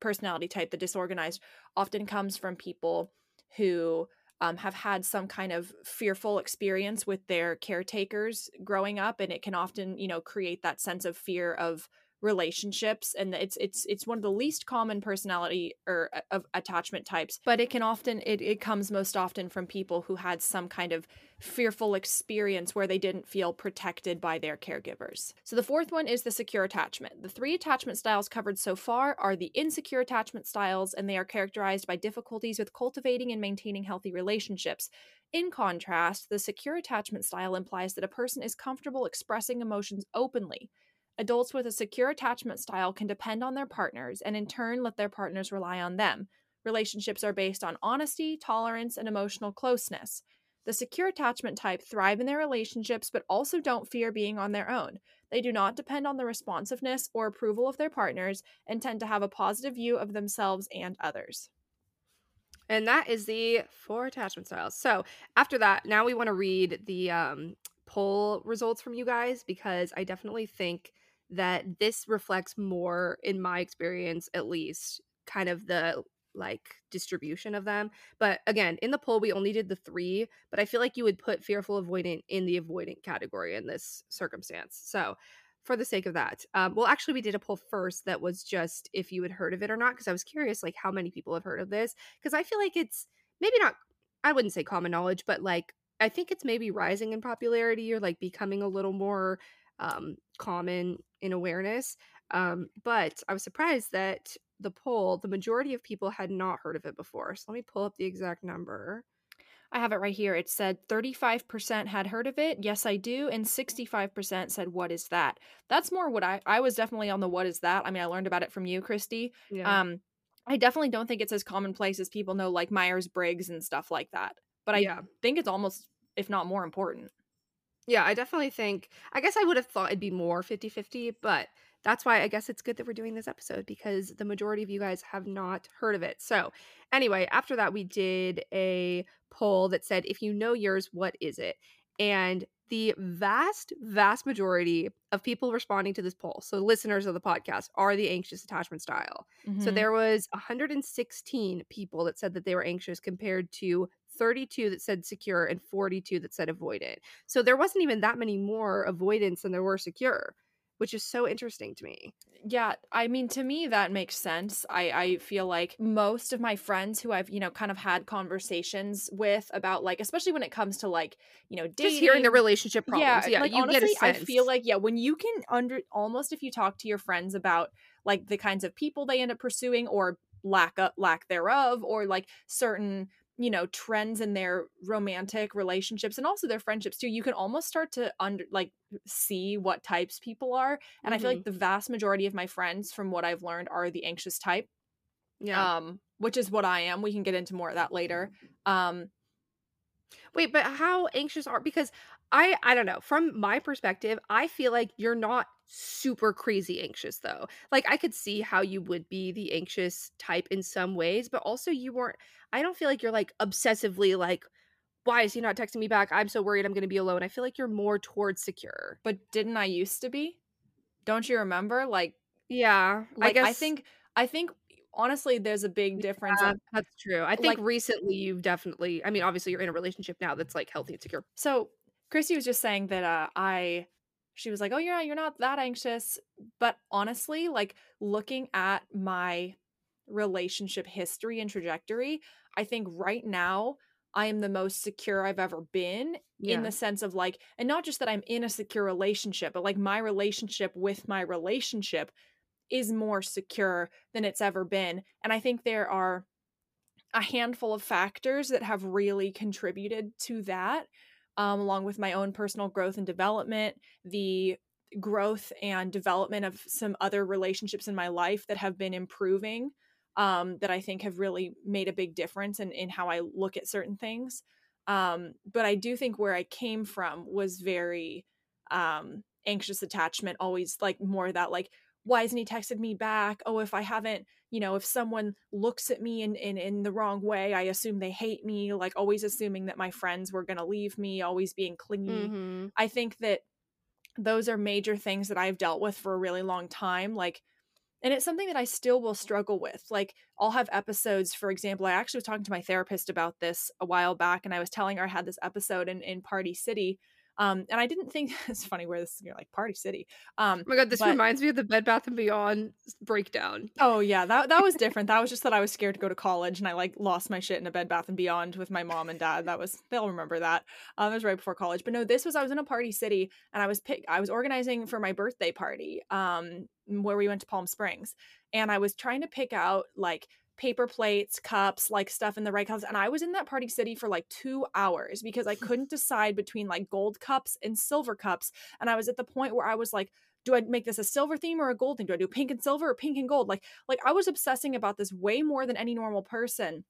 personality type, the disorganized, often comes from people who um, have had some kind of fearful experience with their caretakers growing up, and it can often, you know, create that sense of fear of relationships and it's it's it's one of the least common personality or uh, of attachment types but it can often it, it comes most often from people who had some kind of fearful experience where they didn't feel protected by their caregivers. So the fourth one is the secure attachment. The three attachment styles covered so far are the insecure attachment styles and they are characterized by difficulties with cultivating and maintaining healthy relationships. In contrast, the secure attachment style implies that a person is comfortable expressing emotions openly, Adults with a secure attachment style can depend on their partners and in turn let their partners rely on them. Relationships are based on honesty, tolerance, and emotional closeness. The secure attachment type thrive in their relationships but also don't fear being on their own. They do not depend on the responsiveness or approval of their partners and tend to have a positive view of themselves and others. And that is the four attachment styles. So after that, now we want to read the um, poll results from you guys because I definitely think that this reflects more in my experience at least kind of the like distribution of them. But again in the poll we only did the three but i feel like you would put fearful avoidant in the avoidant category in this circumstance. So for the sake of that um, well actually we did a poll first that was just if you had heard of it or not because i was curious like how many people have heard of this? Because i feel like it's maybe not i wouldn't say common knowledge but like i think it's maybe rising in popularity or like becoming a little more um, common in awareness. Um, but I was surprised that the poll, the majority of people had not heard of it before. So let me pull up the exact number. I have it right here. It said 35% had heard of it. Yes, I do. And 65% said, What is that? That's more what I, I was definitely on the what is that. I mean, I learned about it from you, Kristee. Yeah. Um, I definitely don't think it's as commonplace as people know, like Myers Briggs and stuff like that. But I yeah. think it's almost, if not more important. Yeah, I definitely think I guess I would have thought it'd be more 50-50, but that's why I guess it's good that we're doing this episode because the majority of you guys have not heard of it. So, anyway, after that we did a poll that said if you know yours, what is it? And the vast vast majority of people responding to this poll so listeners of the podcast are the anxious attachment style mm-hmm. so there was 116 people that said that they were anxious compared to 32 that said secure and 42 that said avoidant. So there wasn't even that many more avoidance than there were secure, which is so interesting to me. Yeah, I mean to me that makes sense. I I feel like most of my friends who I've, you know, kind of had conversations with about like especially when it comes to like, you know, dating, just hearing the relationship problems. Yeah, yeah like, honestly, I feel like yeah, when you can under almost if you talk to your friends about like the kinds of people they end up pursuing or lack of, lack thereof or like certain you know trends in their romantic relationships and also their friendships too you can almost start to under like see what types people are and mm-hmm. i feel like mm-hmm. the vast majority of my friends from what i've learned are the anxious type yeah um which is what i am we can get into more of that later um wait but how anxious are because i i don't know from my perspective i feel like you're not super crazy anxious though like i could see how you would be the anxious type in some ways but also you weren't I don't feel like you're like obsessively like why is he not texting me back? I'm so worried I'm going to be alone. I feel like you're more towards secure. But didn't I used to be? Don't you remember? Like yeah, like I, guess... I think I think honestly there's a big difference. Yeah, that's true. I think like, recently you've definitely I mean obviously you're in a relationship now that's like healthy and secure. So Kristee was just saying that uh I she was like, "Oh, you're not, you're not that anxious." But honestly, like looking at my relationship history and trajectory, I think right now I am the most secure I've ever been yeah. in the sense of like, and not just that I'm in a secure relationship, but like my relationship with my relationship is more secure than it's ever been. And I think there are a handful of factors that have really contributed to that, um, along with my own personal growth and development, the growth and development of some other relationships in my life that have been improving um, that I think have really made a big difference in, in how I look at certain things. Um, but I do think where I came from was very um, anxious attachment, always like more that like, why hasn't he texted me back? Oh, if I haven't, you know, if someone looks at me in, in, in the wrong way, I assume they hate me, like always assuming that my friends were going to leave me, always being clingy. Mm-hmm. I think that those are major things that I've dealt with for a really long time. Like, and it's something that I still will struggle with. Like, I'll have episodes, for example, I actually was talking to my therapist about this a while back, and I was telling her I had this episode in, in Party City Um, and I didn't think [laughs] it's funny where this you're like Party City. Um, Oh my god, this but- reminds me of the Bed Bath and Beyond breakdown. Oh yeah, that that was [laughs] different. that was just that I was scared to go to college and I like lost my shit in a Bed Bath and Beyond with my mom and dad. That was they'll remember that. Um, it was right before college. But no, this was I was in a party city and I was pick I was organizing for my birthday party. Um, where we went to Palm Springs, and I was trying to pick out like paper plates, cups, like stuff in the right colors. And I was in that party city for like two hours because I couldn't decide between like gold cups and silver cups. And I was at the point where I was like, do I make this a silver theme or a gold theme? Do I do pink and silver or pink and gold? Like, like I was obsessing about this way more than any normal person.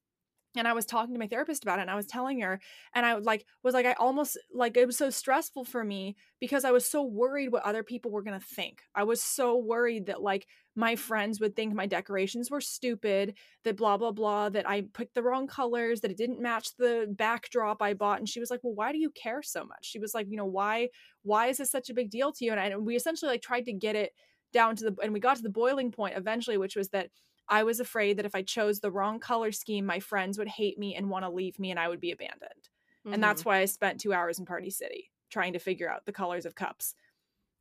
And I was talking to my therapist about it and I was telling her and I was like was like I almost like it was so stressful for me because I was so worried what other people were going to think. I was so worried that like my friends would think my decorations were stupid, that blah blah blah, that I picked the wrong colors, that it didn't match the backdrop I bought and she was like, "Well, why do you care so much?" She was like, "You know, why why is this such a big deal to you?" And, I, and we essentially like tried to get it down to the and we got to the boiling point eventually, which was that I was afraid that if I chose the wrong color scheme, my friends would hate me and want to leave me and I would be abandoned. And that's mm-hmm. why I spent two hours in Party City trying to figure out the colors of cups.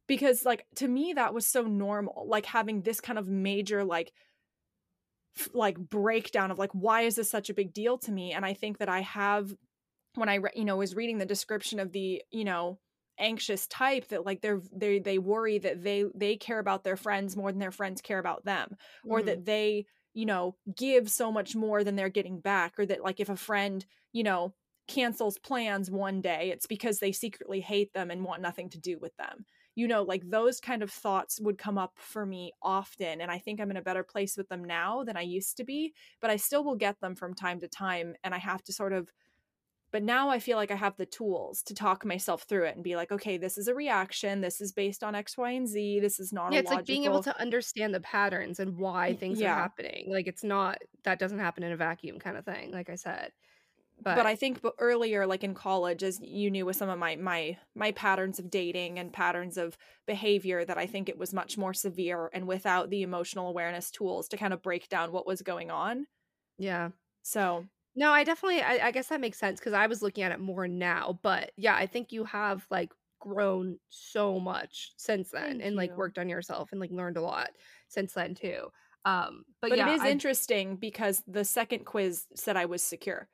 Because, like, to me, that was so normal. Like, having this kind of major, like, f- like breakdown of like why is this such a big deal to me and i think that i have when i re- you know was reading the description of the you know anxious type that like they're they they worry that they they care about their friends more than their friends care about them or Mhm. that they you know give so much more than they're getting back or that like if a friend you know cancels plans one day it's because they secretly hate them and want nothing to do with them you know like those kind of thoughts would come up for me often and i think i'm in a better place with them now than i used to be but i still will get them from time to time and i have to sort of but now i feel like i have the tools to talk myself through it and be like okay this is a reaction this is based on x y and z this is not yeah, it's like being able to understand the patterns and why things yeah. are happening. Like it's not that doesn't happen in a vacuum kind of thing, like I said. But, but, I think earlier, like in college, as you knew with some of my my my patterns of dating and patterns of behavior, that I think it was much more severe and without the emotional awareness tools to kind of break down what was going on. yeah. So No, I definitely I, I guess that makes sense because I was looking at it more now. But yeah, I think you have like grown so much since then Thank and like you. worked on yourself and like learned a lot since then too. Um but, but, yeah, it is I- interesting because the second quiz said I was secure.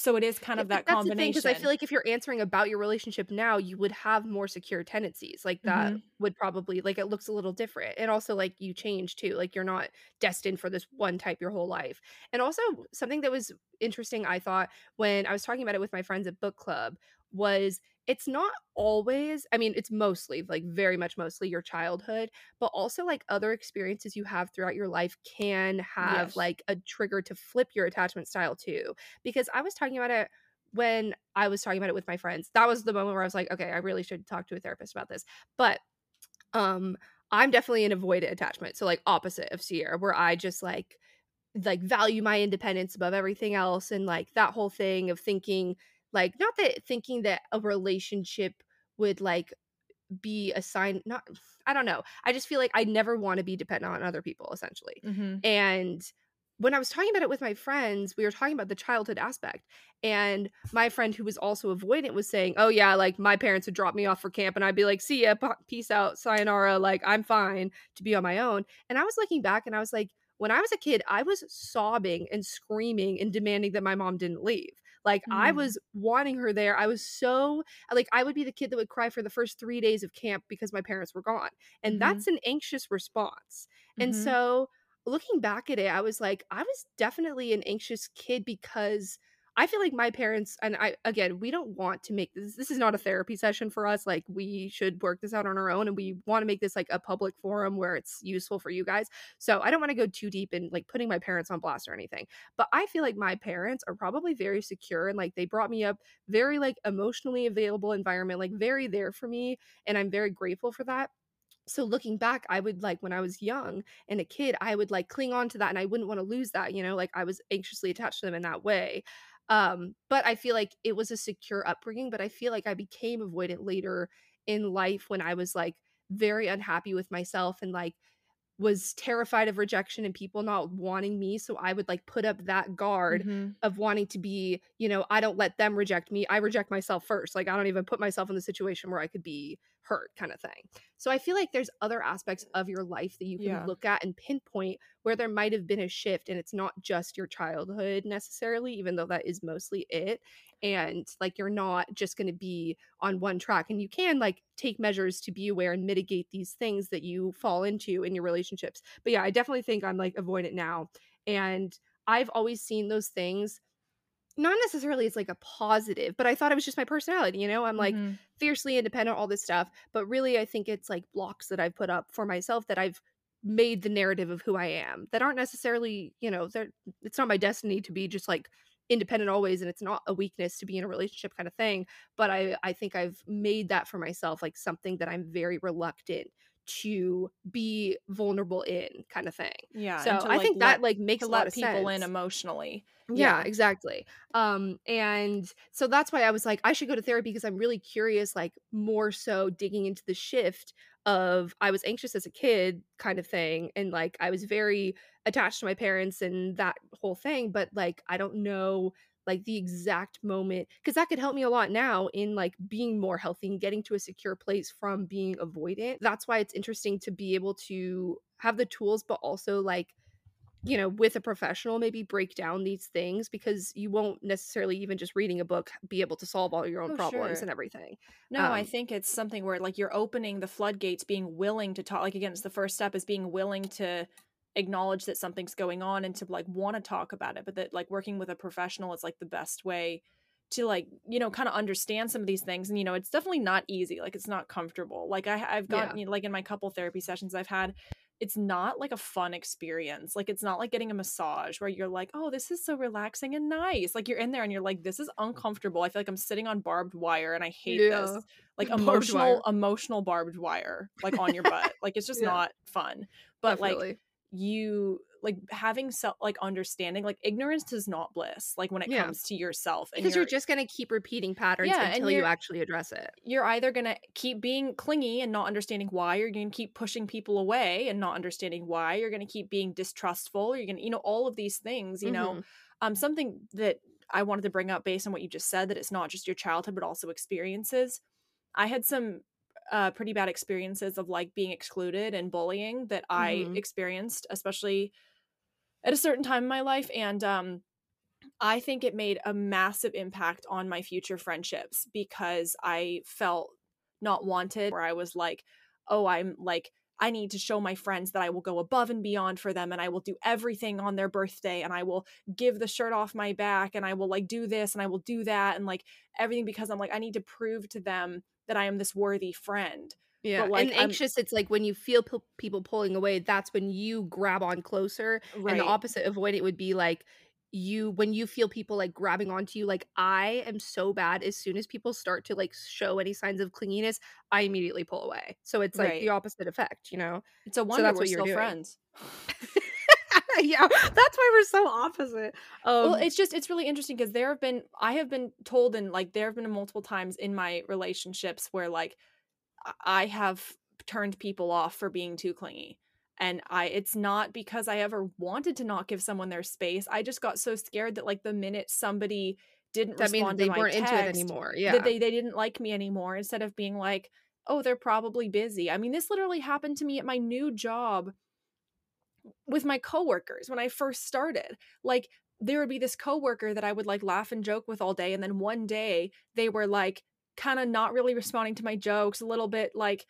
So it is kind of that that's combination. the thing because I feel like if you're answering about your relationship now, you would have more secure tendencies. Like that Mhm. would probably like it looks a little different, and also like you change too. Like you're not destined for this one type your whole life. And also something that was interesting, I thought when I was talking about it with my friends at book club was it's not always i mean it's mostly like very much mostly your childhood but also like other experiences you have throughout your life can have Yes. like a trigger to flip your attachment style too because i was talking about it when i was talking about it with my friends that was the moment where i was like okay i really should talk to a therapist about this but um i'm definitely an avoidant attachment so like opposite of sierra where i just like like value my independence above everything else and like that whole thing of thinking like not that thinking that a relationship would like be a sign not i don't know i just feel like i never want to be dependent on other people essentially Mhm. and when I was talking about it with my friends, we were talking about the childhood aspect. And my friend who was also avoidant was saying, Oh, yeah, like my parents would drop me off for camp and I'd be like, See ya, peace out, sayonara. Like I'm fine to be on my own. And I was looking back and I was like, When I was a kid, I was sobbing and screaming and demanding that my mom didn't leave. Like I Mm. was wanting her there. I was so like I would be the kid that would cry for the first three days of camp because my parents were gone. And Mhm. that's an anxious response. And Mhm. so looking back at it, I was like, I was definitely an anxious kid because I feel like my parents and I again, we don't want to make this this is not a therapy session for us. Like we should work this out on our own and we want to make this like a public forum where it's useful for you guys. So I don't want to go too deep in like putting my parents on blast or anything. But I feel like my parents are probably very secure and like they brought me up very like emotionally available environment, like very there for me. And I'm very grateful for that so looking back i would like when i was young and a kid i would like cling on to that and i wouldn't want to lose that you know like i was anxiously attached to them in that way um but i feel like it was a secure upbringing but i feel like i became avoidant later in life when i was like very unhappy with myself and like was terrified of rejection and people not wanting me so i would like put up that guard Mhm. of wanting to be you know i don't let them reject me i reject myself first like i don't even put myself in the situation where i could be hurt kind of thing so i feel like there's other aspects of your life that you can Yeah. look at and pinpoint where there might have been a shift and it's not just your childhood necessarily even though that is mostly it and like you're not just going to be on one track and you can like take measures to be aware and mitigate these things that you fall into in your relationships but yeah i definitely think i'm like avoidant now and i've always seen those things not necessarily as like a positive but i thought it was just my personality you know i'm like Mhm. fiercely independent all this stuff but really i think it's like blocks that i've put up for myself that i've made the narrative of who i am that aren't necessarily you know they're it's not my destiny to be just like independent always and it's not a weakness to be in a relationship kind of thing but i i think i've made that for myself like something that i'm very reluctant to be vulnerable in kind of thing yeah. so i like, think let- that like makes a lot of people in emotionally. yeah, Yeah. exactly um and so that's why i was like i should go to therapy because i'm really curious like more so digging into the shift of i was anxious as a kid kind of thing and like i was very attached to my parents and that whole thing but like i don't know like the exact moment because that could help me a lot now in like being more healthy and getting to a secure place from being avoidant that's why it's interesting to be able to have the tools but also like you know, with a professional, maybe break down these things because you won't necessarily even just reading a book be able to solve all your own Oh, problems sure. and everything. No, I Um, think it's something where like you're opening the floodgates, being willing to talk. Like again, it's the first step is being willing to acknowledge that something's going on and to like want to talk about it. But that like working with a professional is like the best way to like you know kind of understand some of these things. And you know, it's definitely not easy. Like it's not comfortable. Like I I've Yeah. gotten you know, like in my couple therapy sessions I've had. It's not like a fun experience. Like it's not like getting a massage where you're like, "Oh, this is so relaxing and nice." Like you're in there and you're like, "This is uncomfortable. I feel like I'm sitting on barbed wire and I hate Yeah. this." like [laughs] Barbed emotional wire. emotional barbed wire like on your butt like it's just Yeah. not fun but like definitely. You like having self like understanding like ignorance is not bliss like when it Yeah. comes to yourself and because you're, just going to keep repeating patterns Yeah, until you actually address it. you're either going to keep being clingy and not understanding why you're going to keep pushing people away and not understanding why you're going to keep being distrustful you're going to you know all of these things you know Mhm. um something that i wanted to bring up based on what you just said that it's not just your childhood but also experiences i had some uh, pretty bad experiences of like being excluded and bullying that i Mhm. experienced especially at a certain time in my life and um i think it made a massive impact on my future friendships because i felt not wanted where i was like oh i'm like I need to show my friends that I will go above and beyond for them and I will do everything on their birthday and I will give the shirt off my back and I will like do this and I will do that and like everything because I'm like I need to prove to them that I am this worthy friend. Yeah. like, and I'm- anxious, it's like when you feel p- people pulling away, that's when you grab on closer. Right. And the opposite of avoid it would be like you when you feel people like grabbing onto you like i am so bad as soon as people start to like show any signs of clinginess i immediately pull away so it's like Right. the opposite effect you know It's a wonder that's we're what you're still doing. friends. [laughs] yeah that's why we're so opposite um well, it's just it's really interesting because there have been I have been told and like there have been multiple times in my relationships where like I have turned people off for being too clingy. And I it's not because I ever wanted to not give someone their space. I just got so scared that like the minute somebody didn't that means they weren't text, into it anymore yeah that they they didn't like me anymore instead of being like, "Oh, they're probably busy." I mean, this literally happened to me at my new job with my coworkers when I first started. Like there would be this coworker that I would like laugh and joke with all day and then one day they were like kind of not really responding to my jokes, a little bit like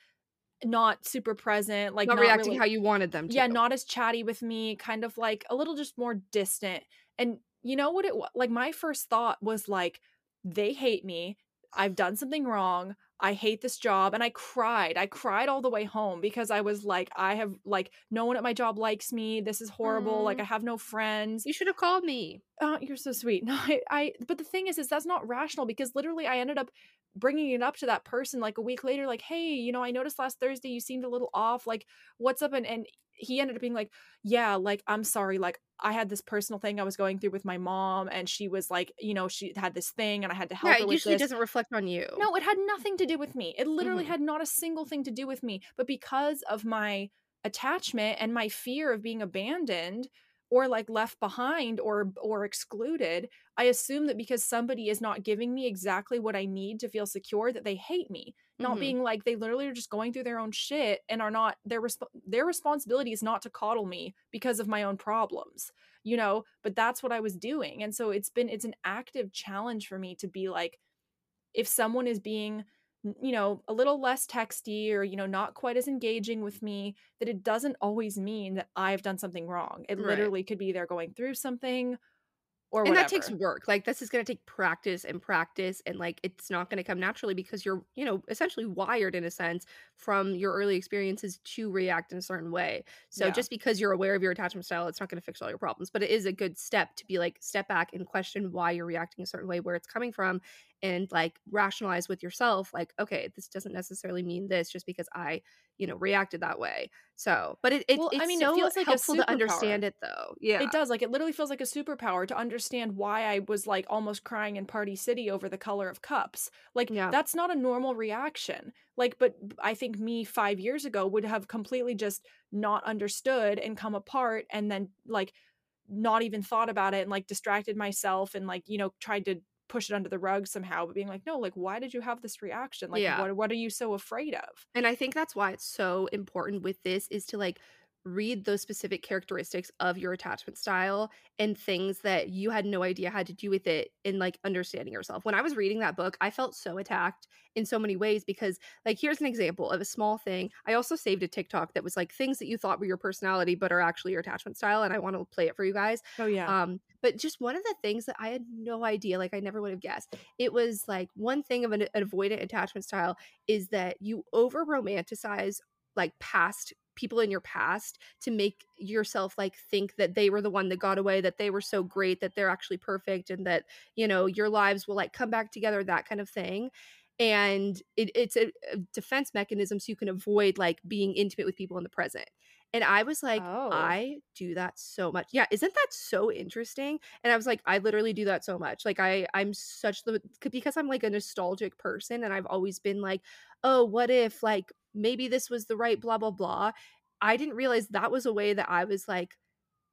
not super present, like not, not reacting really- how you wanted them to. yeah not as chatty with me kind of like a little just more distant. And you know what it was like my first thought was like they hate me. I've done something wrong. I hate this job. And i cried. I cried all the way home because i was like i have like no one at my job likes me. This is horrible. Like mm-hmm. i have no friends. You should have called me. Oh you're so sweet. [laughs] No I, I but the thing is is that's not rational because literally i ended up bringing it up to that person like a week later like hey you know i noticed last thursday you seemed a little off like what's up and and he ended up being like yeah like i'm sorry like i had this personal thing i was going through with my mom and she was like you know she had this thing and i had to help yeah her it usually this doesn't reflect on you no, it had nothing to do with me. It literally Mhm. had not a single thing to do with me. But because of my attachment and my fear of being abandoned or like left behind or or excluded i assume that because somebody is not giving me exactly what i need to feel secure that they hate me not Mhm. being like they literally are just going through their own shit and are not their resp- their responsibility is not to coddle me because of my own problems you know but that's what i was doing and so it's been it's an active challenge for me to be like if someone is being you know a little less texty or you know not quite as engaging with me that it doesn't always mean that i've done something wrong it Right. literally could be they're going through something or and whatever that takes work like this is going to take practice and practice and like it's not going to come naturally because you're you know essentially wired in a sense from your early experiences to react in a certain way so Yeah. just because you're aware of your attachment style it's not going to fix all your problems but it is a good step to be like step back and question why you're reacting a certain way where it's coming from and like rationalize with yourself like okay this doesn't necessarily mean this just because i you know reacted that way so but it, it Well, I mean, it so feels like helpful to understand it though yeah It does. Like it literally feels like a superpower to understand why I was like almost crying in Party City over the color of cups. Like Yeah. that's not a normal reaction. Like but I think me 5 years ago would have completely just not understood and come apart and then like not even thought about it and like distracted myself and like, you know, tried to push it under the rug somehow but being like no like why did you have this reaction like Yeah. what what are you so afraid of And I think that's why it's so important with this is to like read those specific characteristics of your attachment style and things that you had no idea had to do with it in like understanding yourself. When I was reading that book, I felt so attacked in so many ways because like here's an example of a small thing. I also saved a TikTok that was like things that you thought were your personality but are actually your attachment style and I want to play it for you guys. oh yeah Um, but just one of the things that I had no idea, like I never would have guessed, it was like one thing of an, an avoidant attachment style is that you over romanticize like past people in your past to make yourself like think that they were the one that got away, that they were so great, that they're actually perfect, and that you know your lives will like come back together, that kind of thing. And it, it's a, a defense mechanism so you can avoid like being intimate with people in the present. And I was like, Oh. I do that so much. Yeah, isn't that so interesting? And I was like, I literally do that so much. Like I I'm such the because I'm like a nostalgic person and I've always been like, oh, what if like maybe this was the right blah blah blah. I didn't realize that was a way that I was like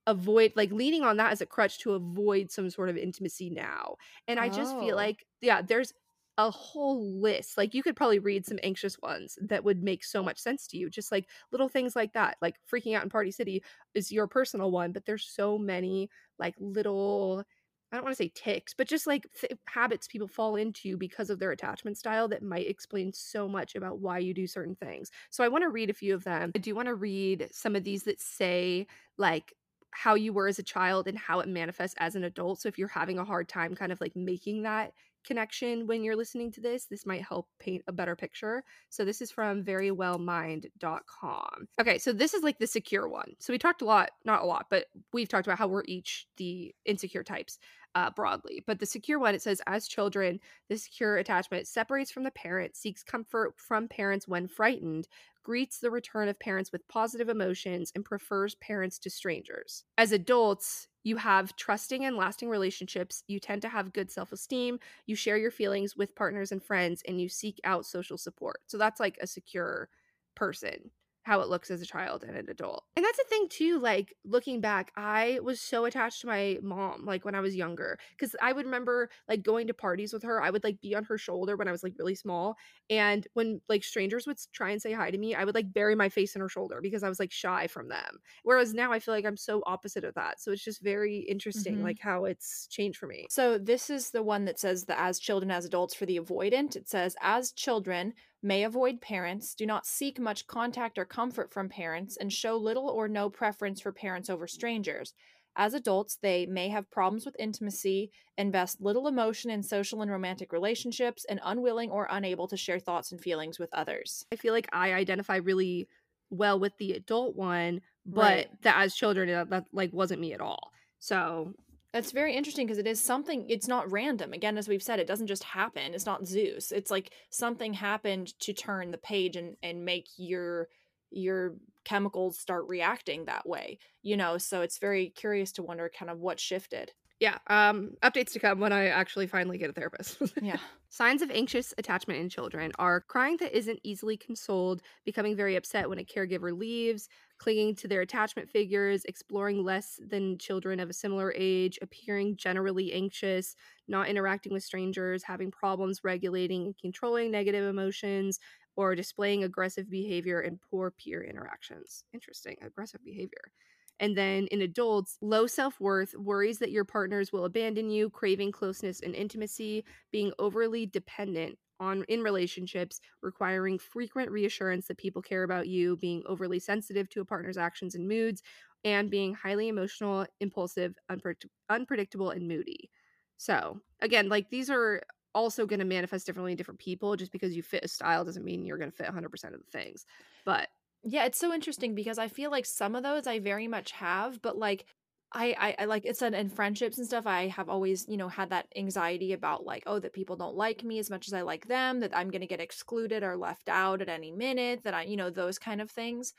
avoid like leaning on that as a crutch to avoid some sort of intimacy now. And I just Oh. feel like yeah, there's a whole list. Like you could probably read some anxious ones that would make so much sense to you. Just like little things like that. Like freaking out in Party City is your personal one, but there's so many like little I don't want to say ticks, but just like th- habits people fall into because of their attachment style that might explain so much about why you do certain things. So I want to read a few of them. I do want to read some of these that say like how you were as a child and how it manifests as an adult. So if you're having a hard time kind of like making that connection when you're listening to this, this might help paint a better picture. So this is from verywellmind.com. Okay, so this is like the secure one. So we talked a lot, not a lot, but we've talked about how we're each the insecure types uh, broadly. But the secure one, it says, as children, the secure attachment separates from the parent, seeks comfort from parents when frightened, greets the return of parents with positive emotions, and prefers parents to strangers. As adults, you have trusting and lasting relationships. You tend to have good self esteem. You share your feelings with partners and friends, and you seek out social support. So that's like a secure person how it looks as a child and an adult. And that's a thing too, like looking back, I was so attached to my mom like when I was younger cuz I would remember like going to parties with her. I would like be on her shoulder when I was like really small and when like strangers would try and say hi to me, I would like bury my face in her shoulder because I was like shy from them. Whereas now I feel like I'm so opposite of that. So it's just very interesting Mhm. like how it's changed for me. So this is the one that says the as children, as adults for the avoidant. It says as children may avoid parents, do not seek much contact or comfort from parents, and show little or no preference for parents over strangers. As adults, they may have problems with intimacy, invest little emotion in social and romantic relationships, and unwilling or unable to share thoughts and feelings with others. I feel like I identify really well with the adult one, but Right. that as children that, that like wasn't me at all. So That's very interesting because it is something, it's not random. Again, as we've said, it doesn't just happen. It's not Zeus. It's like something happened to turn the page and, and make your your chemicals start reacting that way. You know, so it's very curious to wonder kind of what shifted. Yeah. Um, updates to come when I actually finally get a therapist. [laughs] Yeah. Signs of anxious attachment in children are crying that isn't easily consoled, becoming very upset when a caregiver leaves, clinging to their attachment figures, exploring less than children of a similar age, appearing generally anxious, not interacting with strangers, having problems regulating and controlling negative emotions, or displaying aggressive behavior and poor peer interactions. Interesting. Aggressive behavior. And then in adults, low self worth, worries that your partners will abandon you, craving closeness and intimacy, being overly dependent on in relationships, requiring frequent reassurance that people care about you, being overly sensitive to a partner's actions and moods, and being highly emotional, impulsive, unpredict- unpredictable, and moody. So, again, like these are also going to manifest differently in different people. Just because you fit a style doesn't mean you're going to fit 100% of the things. But Yeah, it's so interesting because I feel like some of those I very much have, but like I, I, I like it said in friendships and stuff, I have always, you know, had that anxiety about like, oh, that people don't like me as much as I like them, that I'm gonna get excluded or left out at any minute, that I, you know, those kind of things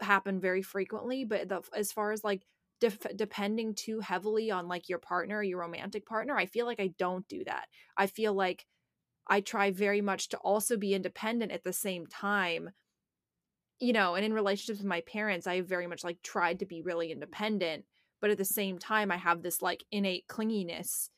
happen very frequently. But the, as far as like def- depending too heavily on like your partner your romantic partner, I feel like I don't do that. I feel like I try very much to also be independent at the same time you know, and in relationships with my parents, I very much like tried to be really independent, but at the same time, I have this like innate clinginess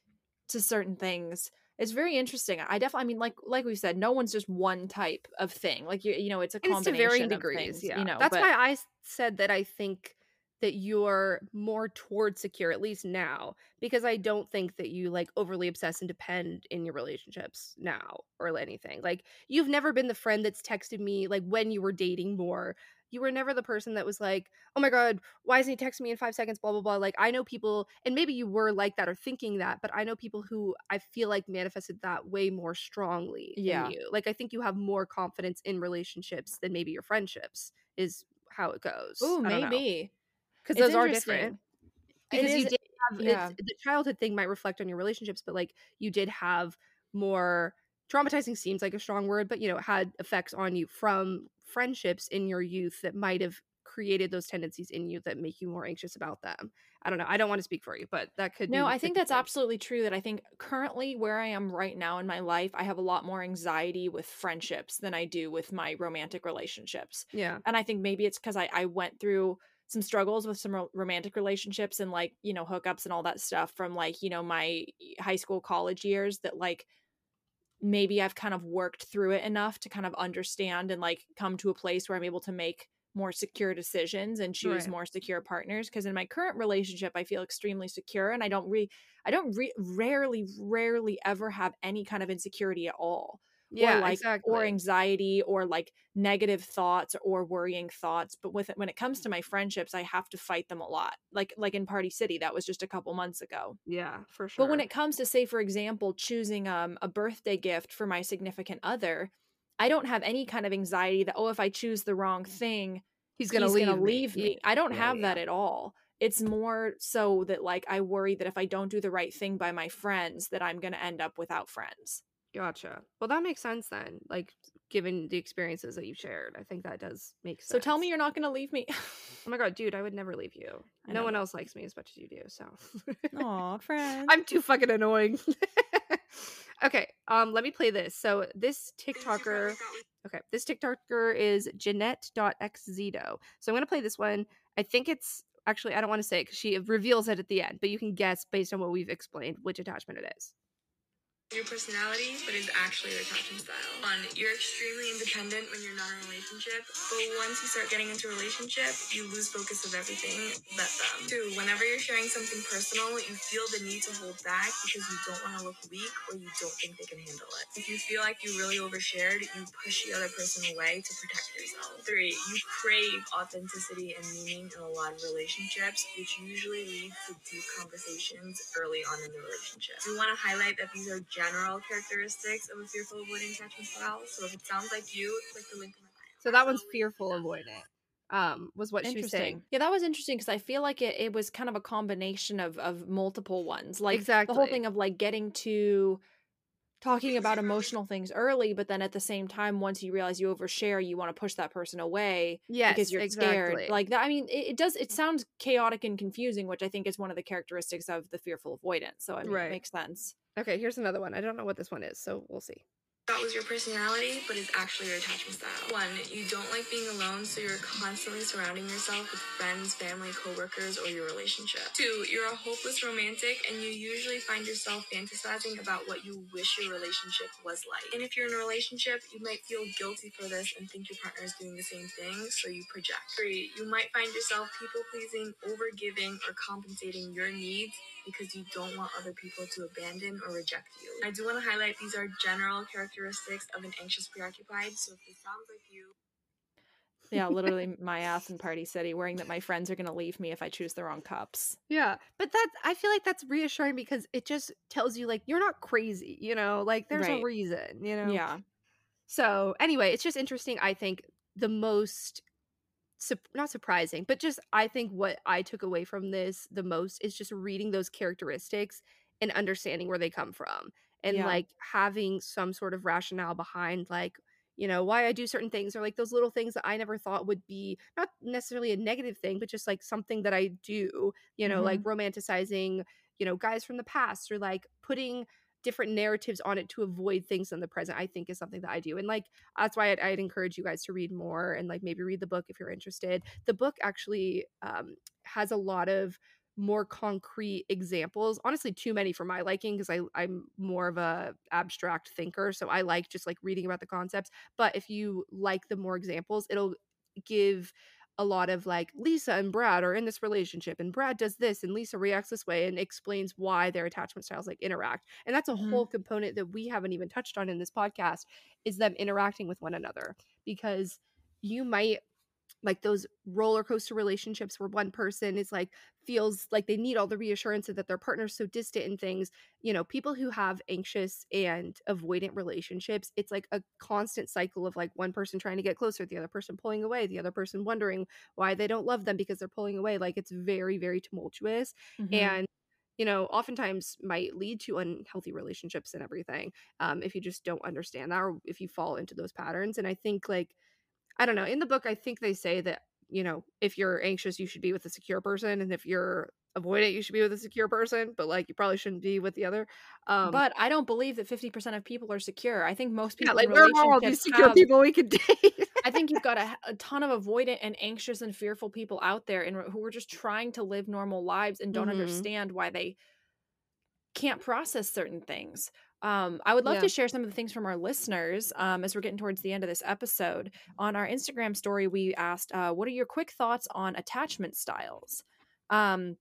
to certain things. It's very interesting. I definitely, I mean, like like we said, no one's just one type of thing. Like you, you know, it's a combination it's to varying of degrees. things, yeah. you know. That's but- why I said that I think that you're more towards secure, at least now, because I don't think that you like overly obsess and depend in your relationships now or anything. Like, you've never been the friend that's texted me, like, when you were dating more. You were never the person that was like, oh my God, why isn't he texting me in five seconds? Blah, blah, blah. Like, I know people, and maybe you were like that or thinking that, but I know people who I feel like manifested that way more strongly Yeah. in you. Like, I think you have more confidence in relationships than maybe your friendships, is how it goes. oh maybe. Because those are different because you did have yeah. it's, the childhood thing might reflect on your relationships but like you did have more traumatizing seems like a strong word but you know it had effects on you from friendships in your youth that might have created those tendencies in you that make you more anxious about them i don't know i don't want to speak for you but that could be No, I think that's cents. absolutely true. That I think currently where I am right now in my life, I have a lot more anxiety with friendships than I do with my romantic relationships. yeah and i think maybe it's because I, I went through some struggles with some ro- romantic relationships and like you know hookups and all that stuff from like you know my high school college years that like maybe i've kind of worked through it enough to kind of understand and like come to a place where i'm able to make more secure decisions and choose Right. more secure partners because in my current relationship i feel extremely secure and i don't re i don't re- rarely rarely ever have any kind of insecurity at all yeah or like exactly or anxiety or like negative thoughts or worrying thoughts but with when it comes to my friendships i have to fight them a lot like like in party city that was just a couple months ago yeah for sure but when it comes to say for example choosing um a birthday gift for my significant other i don't have any kind of anxiety that oh if i choose the wrong thing he's gonna he's leave, gonna me. leave me. I don't Yeah, have yeah. that at all. It's more so that like I worry that if I don't do the right thing by my friends, that I'm gonna end up without friends. Gotcha well that makes sense then like given the experiences that you've shared i think that does make sense So tell me you're not gonna leave me. Oh my god, dude, I would never leave you. [laughs] I no one that. else likes me as much as you do, so Aw, [laughs] friend. I'm too fucking annoying. [laughs] okay, um, let me play this. So this TikToker Okay, this TikToker is Jeanette.xzeto. So I'm gonna play this one. I think it's actually I don't want to say it because she reveals it at the end, but you can guess based on what we've explained which attachment it is. Your personality, but is actually your attachment style. One, you're extremely independent when you're not in a relationship, but once you start getting into a relationship, you lose focus of everything but them. Two, whenever you're sharing something personal, you feel the need to hold back because you don't want to look weak or you don't think they can handle it. If you feel like you really overshared, you push the other person away to protect yourself. Three, you crave authenticity and meaning in a lot of relationships, which usually leads to deep conversations early on in the relationship. Do want to highlight that these are general characteristics of a fearful avoidant attachment style. So if it sounds like you, click the link in my bio. So that one's fearful avoidant. Um, was what she was saying. Yeah, that was interesting because I feel like it, it was kind of a combination of of multiple ones. Like the whole thing of like getting to talking about emotional things early, but then at the same time, once you realize you overshare, you want to push that person away yes, because you're scared. Like that. I mean, it, it does. It sounds chaotic and confusing, which I think is one of the characteristics of the fearful avoidance. So I mean, Right. it makes sense. Okay, here's another one. I don't know what this one is, so we'll see. That was your personality, but it's actually your attachment style. One, you don't like being alone, so you're constantly surrounding yourself with friends, family, coworkers, or your relationship. Two, you're a hopeless romantic, and you usually find yourself fantasizing about what you wish your relationship was like. And if you're in a relationship, you might feel guilty for this and think your partner is doing the same thing, so you project. Three, you might find yourself people pleasing, over giving, or compensating your needs because you don't want other people to abandon or reject you. I do want to highlight these are general characteristics of an anxious preoccupied, so if this sounds like you, Yeah, literally my ass in Party City, worrying that my friends are going to leave me if I choose the wrong cups. Yeah, but that I feel like that's reassuring because it just tells you like you're not crazy, you know, like there's Right. a reason, you know. Yeah. So anyway, it's just interesting. I think the most, sup- not surprising, but just I think what I took away from this the most is just reading those characteristics and understanding where they come from, and Yeah. like having some sort of rationale behind like you know why I do certain things or like those little things that I never thought would be not necessarily a negative thing, but just like something that I do. You know, like romanticizing you know guys from the past or like putting different narratives on it to avoid things in the present i think is something that i do and like that's why I'd, I'd encourage you guys to read more and like maybe read the book if you're interested the book actually um, has a lot of more concrete examples honestly too many for my liking because i i'm more of a abstract thinker so i like just like reading about the concepts but if you like the more examples it'll give a lot of like Lisa and Brad are in this relationship and Brad does this and Lisa reacts this way and explains why their attachment styles like interact. And that's a Mhm. whole component that we haven't even touched on in this podcast is them interacting with one another because you might like those roller coaster relationships where one person is like feels like they need all the reassurance that their partner's so distant and things you know people who have anxious and avoidant relationships it's like a constant cycle of like one person trying to get closer the other person pulling away the other person wondering why they don't love them because they're pulling away like it's very very tumultuous Mhm. and you know oftentimes might lead to unhealthy relationships and everything um, if you just don't understand that or if you fall into those patterns and i think like i don't know in the book i think they say that you know if you're anxious you should be with a secure person and if you're avoidant you should be with a secure person but like you probably shouldn't be with the other um but I don't believe that 50% of people are secure. I think most people yeah like are all these secure have- people we could date I think you've got a, a ton of avoidant and anxious and fearful people out there and who are just trying to live normal lives and don't Mhm. understand why they can't process certain things. Um, I would love Yeah. to share some of the things from our listeners um, as we're getting towards the end of this episode. On our Instagram story, we asked, uh, "What are your quick thoughts on attachment styles?" Um,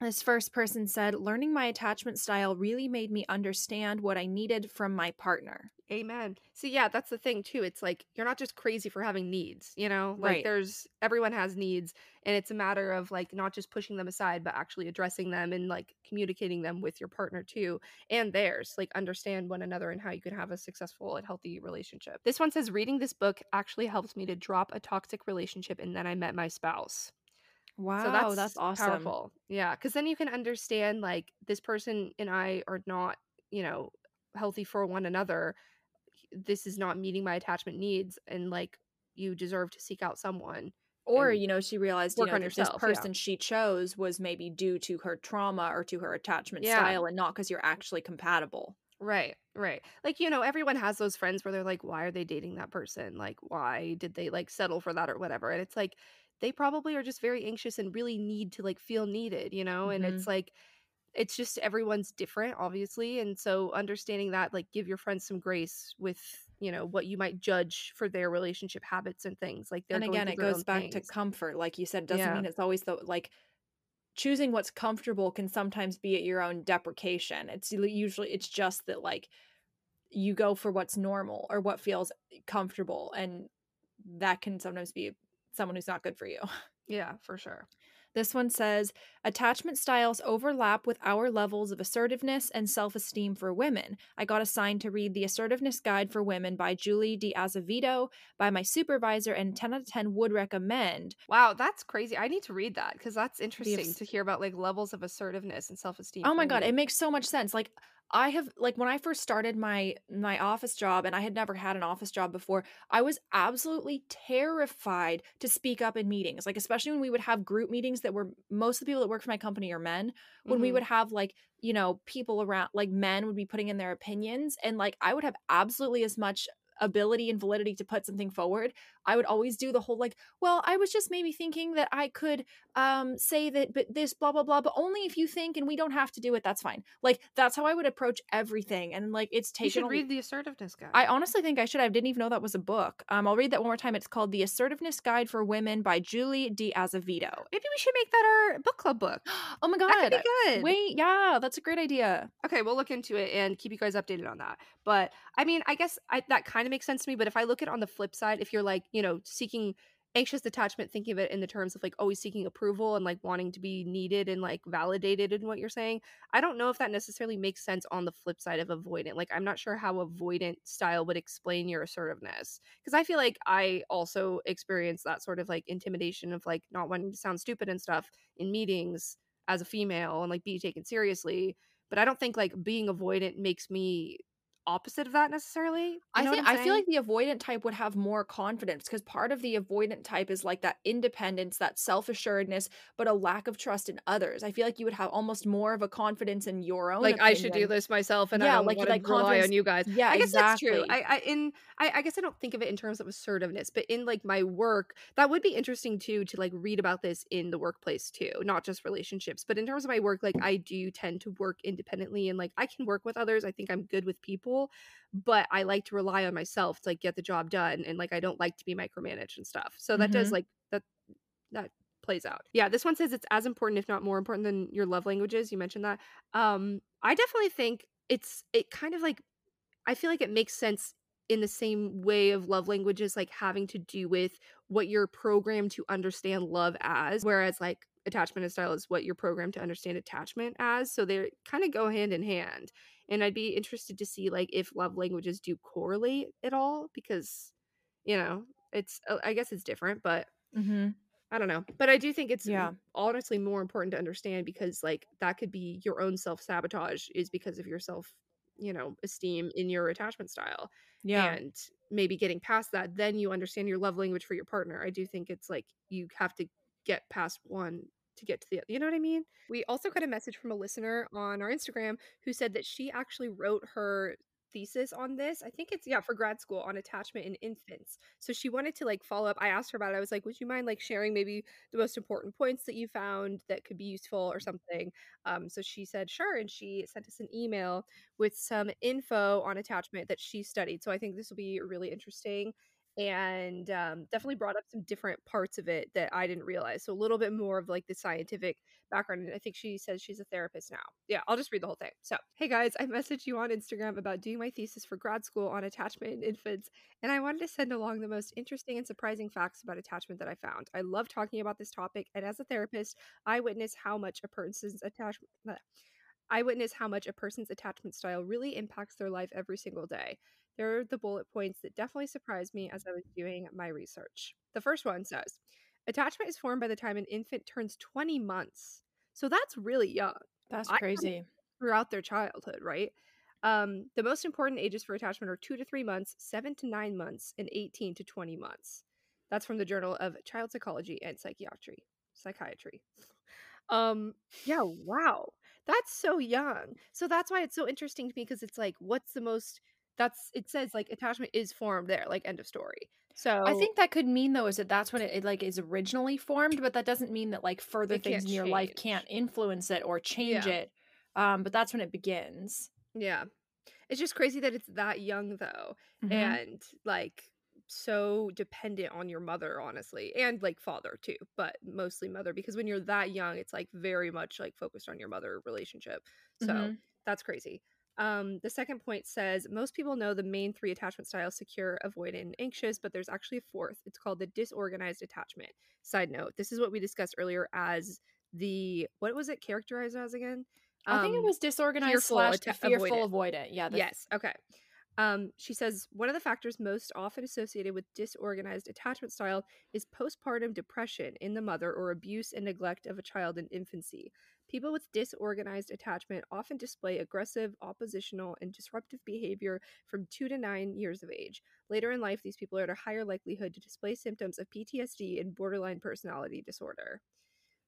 this first person said, "Learning my attachment style really made me understand what I needed from my partner." Amen. See, yeah, that's the thing too. It's like you're not just crazy for having needs, you know? Like Right. there's everyone has needs and it's a matter of like not just pushing them aside but actually addressing them and like communicating them with your partner too and theirs. Like understand one another and how you can have a successful and healthy relationship. This one says reading this book actually helped me to drop a toxic relationship and then I met my spouse. Wow, So that's, that's awesome. Powerful. Yeah, because then you can understand like this person and I are not, you know, healthy for one another. This is not meeting my attachment needs, and like you deserve to seek out someone. or you know she realized you know yourself, this yeah. person she chose was maybe due to her trauma or to her attachment Yeah. style and not because you're actually compatible Right, right. Like you know, everyone has those friends where they're like, "Why are they dating that person? Like, why did they like settle for that or whatever?" And it's like they probably are just very anxious and really need to like feel needed, you know. And it's mm-hmm. like it's just everyone's different, obviously, and so understanding that, like, give your friends some grace with you know what you might judge for their relationship habits and things. Like, they're and again it goes back to comfort like you said doesn't Yeah. mean it's always the like choosing what's comfortable can sometimes be at your own deprecation it's usually it's just that like you go for what's normal or what feels comfortable and that can sometimes be someone who's not good for you [laughs] yeah, for sure. This one says attachment styles overlap with our levels of assertiveness and self esteem for women. I got assigned to read The Assertiveness Guide for Women by Julie de Azevedo by my supervisor, and 10 out of 10 would recommend. Wow, that's crazy. I need to read that because that's interesting to hear about like levels of assertiveness and self esteem. Oh my God, it makes so much sense. Like, I have like when I first started my my office job and I had never had an office job before, I was absolutely terrified to speak up in meetings. Like especially when we would have group meetings that were most of the people that work for my company are men, when we Mhm. would have like, you know, people around like men would be putting in their opinions and like I would have absolutely as much ability and validity to put something forward. I would always do the whole like, well, I was just maybe thinking that I could um say that but this blah blah blah but only if you think and we don't have to do it that's fine like that's how i would approach everything and like it's You taken should a- read the assertiveness guide. i honestly think i should i didn't even know that was a book um i'll read that one more time it's called the assertiveness guide for women by julie de azevedo Maybe we should make that our book club book. [gasps] oh my god That could be good. wait yeah that's a great idea Okay, we'll look into it and keep you guys updated on that. But I mean, I guess I, that kind of makes sense to me. But if I look at on the flip side, if you're like, you know, seeking anxious attachment, thinking of it in the terms of like always seeking approval and like wanting to be needed and like validated in what you're saying, I don't know if that necessarily makes sense on the flip side of avoidant. Like, I'm not sure how avoidant style would explain your assertiveness because I feel like I also experience that sort of like intimidation of like not wanting to sound stupid and stuff in meetings as a female and like be taken seriously but I don't think like being avoidant makes me opposite of that necessarily. I think I'm feel like the avoidant type would have more confidence because part of the avoidant type is like that independence, that self assuredness, but a lack of trust in others. I feel like you would have almost more of a confidence in your own. like I should do this myself, and I Yeah, don't like- want like to rely on you guys. Yeah, I guess that's true. exactly. I, I in I, I guess I don't think of it in terms of assertiveness, but in like my work, that would be interesting too to like read about this in the workplace too, not just relationships. But in terms of my work, like I do tend to work independently and like I can work with others. I think I'm good with people, but I like to rely on myself to like get the job done and like I don't like to be micromanaged and stuff. So that does Mhm. like that that plays out. Yeah, this one says it's as important if not more important than your love languages. You mentioned that. Um I definitely think it's it kind of like I feel like it makes sense in the same way of love languages like having to do with what you're programmed to understand love as whereas like attachment and style is what you're programmed to understand attachment as so they kind of go hand in hand and I'd be interested to see like if love languages do correlate at all because you know it's uh, I guess it's different but Mhm. I don't know. But I do think it's Yeah. honestly more important to understand because like that could be your own self-sabotage is because of your self, you know, esteem in your attachment style. Yeah. And maybe getting past that, then you understand your love language for your partner. I do think it's like you have to get past one to get to the. You know what I mean? We also got a message from a listener on our Instagram who said that she actually wrote her thesis on this. I think it's yeah, for grad school on attachment in infants. So she wanted to like follow up. I asked her about it. I was like, "Would you mind like sharing maybe the most important points that you found that could be useful or something?" Um so she said, "Sure." And she sent us an email with some info on attachment that she studied. So I think this will be really interesting and um, definitely brought up some different parts of it that I didn't realize. So a little bit more of like the scientific background. And I think she says she's a therapist now. Yeah, I'll just read the whole thing. So, hey guys, I messaged you on Instagram about doing my thesis for grad school on attachment in infants, and I wanted to send along the most interesting and surprising facts about attachment that I found. I love talking about this topic, and as a therapist, I witness how much a person's attachment. I witness how much a person's attachment style really impacts their life every single day. There are the bullet points that definitely surprised me as I was doing my research. The first one says attachment is formed by the time an infant turns 20 months. So that's really young That's crazy. throughout their childhood, right? Um, the most important ages for attachment are two to three months, seven to nine months, and 18 to 20 months. That's from the Journal of Child Psychology and Psychiatry. Psychiatry. Um, yeah, wow. That's so young. So that's why it's so interesting to me because it's like, what's the most that's it says like attachment is formed there, like end of story. So I think that could mean though is that that's when it, it like is originally formed, but that doesn't mean that like further things in your life can't influence it or change Yeah. it. Um, but that's when it begins. yeah. It's just crazy that it's that young though. Mhm. and like so dependent on your mother honestly and like father too but mostly mother because when you're that young it's like very much like focused on your mother relationship so Mhm. that's crazy um the second point says most people know the main three attachment styles secure avoidant and anxious but there's actually a fourth it's called the disorganized attachment side note this is what we discussed earlier as the what was it characterized as again I think it Um, was disorganized fearful slash atta- fearful avoidant. Yeah. the- yes. Okay. Um, she says one of the factors most often associated with disorganized attachment style is postpartum depression in the mother or abuse and neglect of a child in infancy. People with disorganized attachment often display aggressive, oppositional, and disruptive behavior from two to nine years of age. Later in life, these people are at a higher likelihood to display symptoms of PTSD and borderline personality disorder.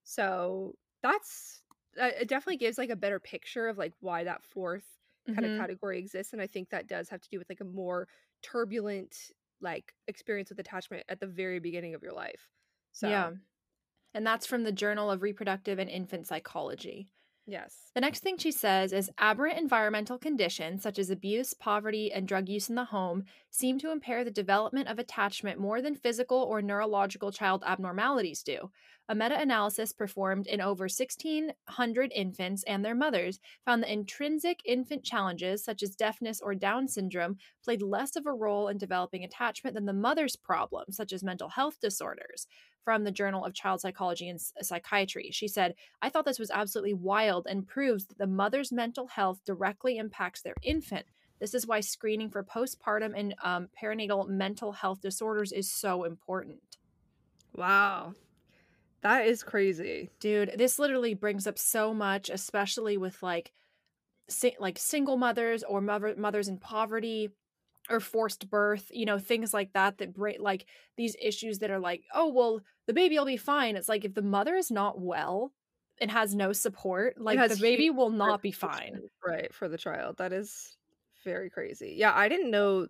So that's uh, it definitely gives like a better picture of like why that fourth kind Mhm. of category exists and i think that does have to do with like a more turbulent like experience with attachment at the very beginning of your life so Yeah. And that's from the Journal of Reproductive and Infant Psychology. yes The next thing she says is aberrant environmental conditions such as abuse, poverty, and drug use in the home seem to impair the development of attachment more than physical or neurological child abnormalities do. A meta analysis performed in over 1,600 infants and their mothers found that intrinsic infant challenges such as deafness or Down syndrome played less of a role in developing attachment than the mother's problems, such as mental health disorders. From the Journal of Child Psychology and Psychiatry, she said, I thought this was absolutely wild and proves that the mother's mental health directly impacts their infant. This is why screening for postpartum and um, perinatal mental health disorders is so important. wow that is crazy Dude, this literally brings up so much, especially with like, si- like single mothers or mother- mothers in poverty or forced birth, you know, things like that that break like these issues that are like, oh well, the baby will be fine. It's like if the mother is not well and has no support, like the baby will not be fine. right for the child that is very crazy yeah i didn't know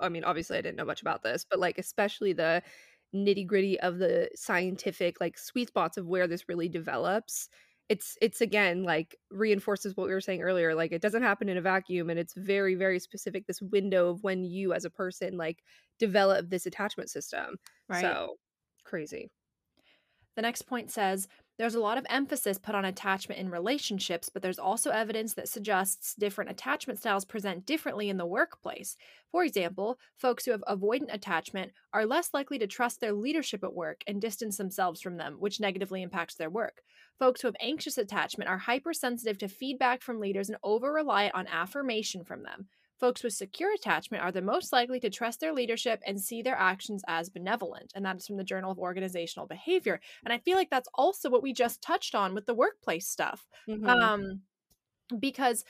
i mean obviously i didn't know much about this but like especially the nitty gritty of the scientific like sweet spots of where this really develops it's it's again like reinforces what we were saying earlier like it doesn't happen in a vacuum and it's very very specific this window of when you as a person like develop this attachment system Right. so crazy The next point says there's a lot of emphasis put on attachment in relationships, but there's also evidence that suggests different attachment styles present differently in the workplace. For example, folks who have avoidant attachment are less likely to trust their leadership at work and distance themselves from them, which negatively impacts their work. Folks who have anxious attachment are hypersensitive to feedback from leaders and over reliant on affirmation from them. Folks with secure attachment are the most likely to trust their leadership and see their actions as benevolent. And that is from the Journal of Organizational Behavior. And I feel like that's also what we just touched on with the workplace stuff. Mhm. Um, because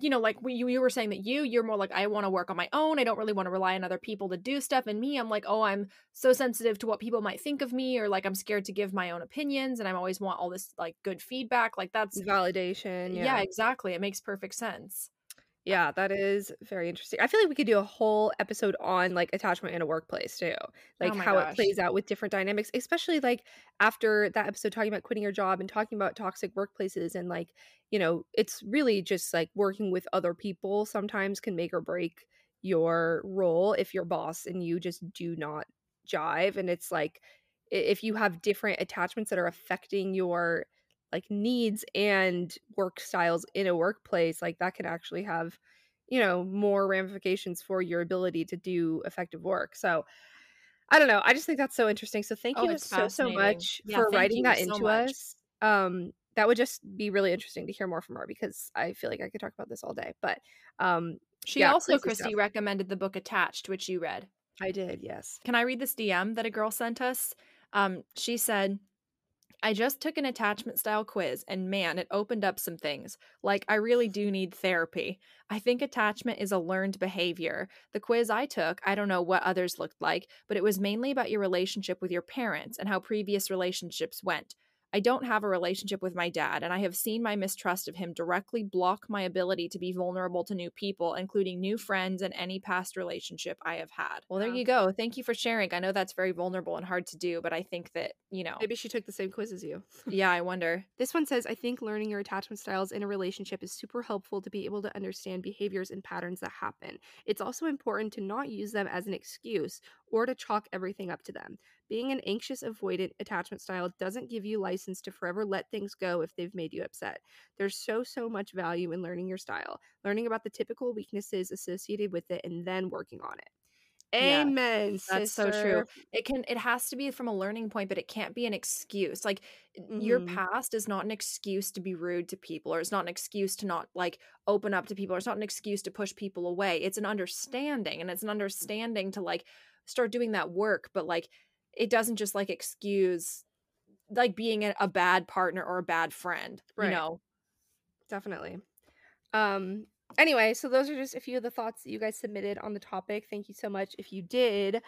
you know, like we, you, you were saying that you, you're more like, I want to work on my own. I don't really want to rely on other people to do stuff. And me, I'm like, oh, I'm so sensitive to what people might think of me, or like I'm scared to give my own opinions, and I always want all this like good feedback. Like that's validation yeah. yeah exactly. It makes perfect sense. Yeah, that is very interesting. I feel like we could do a whole episode on like attachment in a workplace too. Oh like Oh how gosh. it plays out with different dynamics, especially like after that episode talking about quitting your job and talking about toxic workplaces and like, you know, it's really just like working with other people sometimes can make or break your role if your boss and you just do not jive and it's like if you have different attachments that are affecting your like needs and work styles in a workplace like that can actually have you know more ramifications for your ability to do effective work so i don't know i just think that's so interesting so thank Oh, you so so much Yeah, for writing that so into much. us um that would just be really interesting to hear more from her because i feel like i could talk about this all day but um She Yeah, also, Kristee, stuff. recommended the book Attached, which you read. i did yes Can I read this DM that a girl sent us? Um, she said, I just took an attachment style quiz and man, it opened up some things. Like, I really do need therapy. I think attachment is a learned behavior. The quiz I took, I don't know what others looked like, but it was mainly about your relationship with your parents and how previous relationships went. I don't have a relationship with my dad, and I have seen my mistrust of him directly block my ability to be vulnerable to new people, including new friends and any past relationship I have had. Well, there Wow. you go. Thank you for sharing. I know that's very vulnerable and hard to do, but I think that, you know, maybe she took the same quiz as you yeah, I wonder. This one says, I think learning your attachment styles in a relationship is super helpful to be able to understand behaviors and patterns that happen. It's also important to not use them as an excuse or to chalk everything up to them. Being an anxious, avoidant attachment style doesn't give you license to forever let things go if they've made you upset. There's so, so much value in learning your style, learning about the typical weaknesses associated with it, and then working on it. Yeah, Amen. That's so true. It can it has to be from a learning point, but it can't be an excuse. Like your Mhm. past is not an excuse to be rude to people, or it's not an excuse to not like open up to people, or it's not an excuse to push people away. It's an understanding, and it's an understanding to like start doing that work, but like it doesn't just like excuse like being a, a bad partner or a bad friend. Right. You know. definitely. Um anyway, so those are just a few of the thoughts that you guys submitted on the topic. Thank you so much if you did.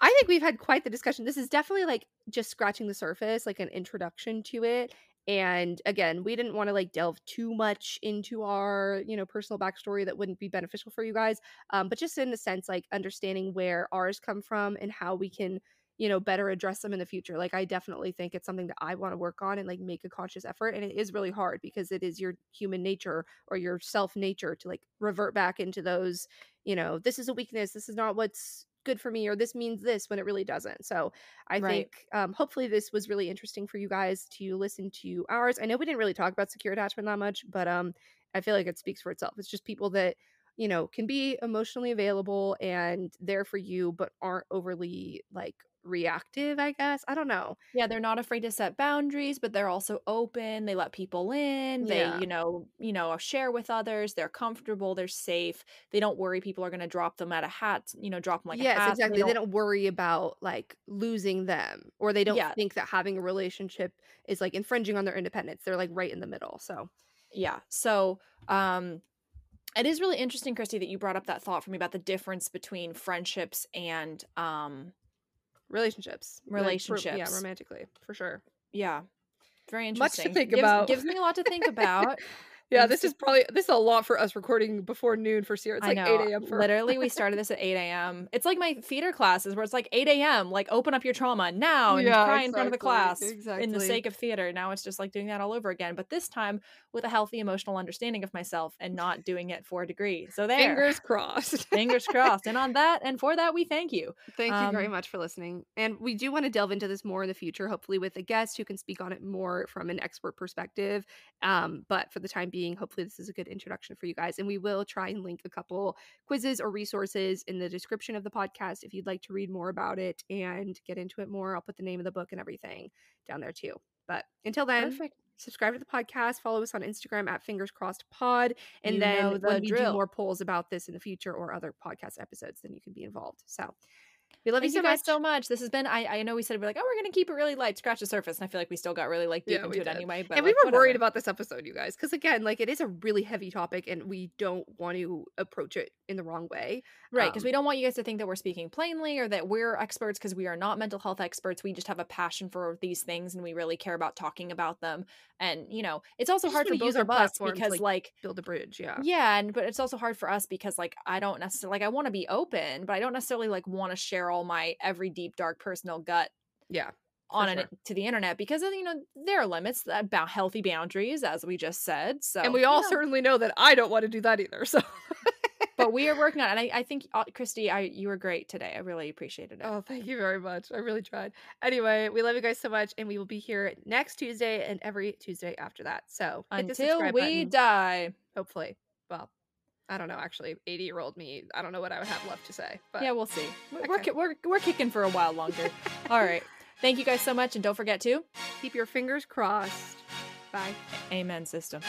I think we've had quite the discussion. This is definitely like just scratching the surface, like an introduction to it. And again, we didn't want to like delve too much into our, you know, personal backstory that wouldn't be beneficial for you guys. Um, but just in the sense, like understanding where ours come from and how we can, you know, better address them in the future. Like I definitely think it's something that I want to work on and like make a conscious effort. And it is really hard because it is your human nature or your self nature to like revert back into those, you know, this is a weakness. This is not what's good for me or this means this when it really doesn't. So I Right. think um, hopefully this was really interesting for you guys to listen to ours. I know we didn't really talk about secure attachment that much, but um, I feel like it speaks for itself. It's just people that you know can be emotionally available and there for you, but aren't overly like reactive. I guess I don't know. Yeah, they're not afraid to set boundaries, but they're also open. They let people in. They, Yeah. you know, you know, share with others. They're comfortable. They're safe. They don't worry people are going to drop them at a hat. You know, drop them like yes, a hat. exactly. They don't worry about like losing them, or they don't Yeah. think that having a relationship is like infringing on their independence. They're like right in the middle. So yeah so um it is really interesting Kristee that you brought up that thought for me about the difference between friendships and um relationships, like, ro- yeah, romantically for sure. yeah very interesting. Much to think gives, about. gives me a lot to think about [laughs] Yeah, this is probably this is a lot for us recording before noon for Sierra. It's I like know. eight a.m. for Literally, we [laughs] started this at 8 a.m. It's like my theater classes where it's like 8 a.m. Like open up your trauma now and Yeah, cry in front of the exactly, class in the sake of theater. Now it's just like doing that all over again, but this time with a healthy emotional understanding of myself and not doing it for a degree. So there, Fingers crossed. [laughs] fingers crossed. And on that, and for that, we thank you. Thank you very Um, much for listening. And we do want to delve into this more in the future, hopefully with a guest who can speak on it more from an expert perspective. Um, but for the time being, hopefully this is a good introduction for you guys. And we will try and link a couple quizzes or resources in the description of the podcast if you'd like to read more about it and get into it more. I'll put the name of the book and everything down there too. But until then, Perfect. subscribe to the podcast, follow us on Instagram at Fingers Crossed Pod, and You then know when the we do more polls about this in the future or other podcast episodes, then you can be involved. So we love Thank you you so guys much. so much. This has been. I I know we said we're like, oh, we're gonna keep it really light, scratch the surface, and I feel like we still got really like deep Yeah, into it anyway. But and we like, were worried about this episode, you guys, because again, like it is a really heavy topic, and we don't want to approach it in the wrong way. Right, because Um, we don't want you guys to think that we're speaking plainly or that we're experts because we are not mental health experts. We just have a passion for these things and we really care about talking about them. And, you know, it's also hard for use both our of us because, like, like, Build a bridge, yeah. yeah, and but it's also hard for us because, like, I don't necessarily, like, I want to be open, but I don't necessarily, like, want to share all my every deep, dark personal gut Yeah. on sure. it to the internet because, you know, there are limits about healthy boundaries, as we just said. So, and we you all know, certainly know that I don't want to do that either. So but we are [laughs] working on it. And I, I think, uh, Kristee, I, you were great today. I really appreciated it. Oh, thank you very much. I really tried. Anyway, we love you guys so much, and we will be here next Tuesday and every Tuesday after that. So Until we button, die. hopefully. Well, I don't know. Actually, eighty-year-old me, I don't know what I would have left to say. But yeah, we'll see. We- We're, we're we're kicking for a while longer. [laughs] All right. Thank you guys so much, and don't forget to keep your fingers crossed. Bye. Amen, system.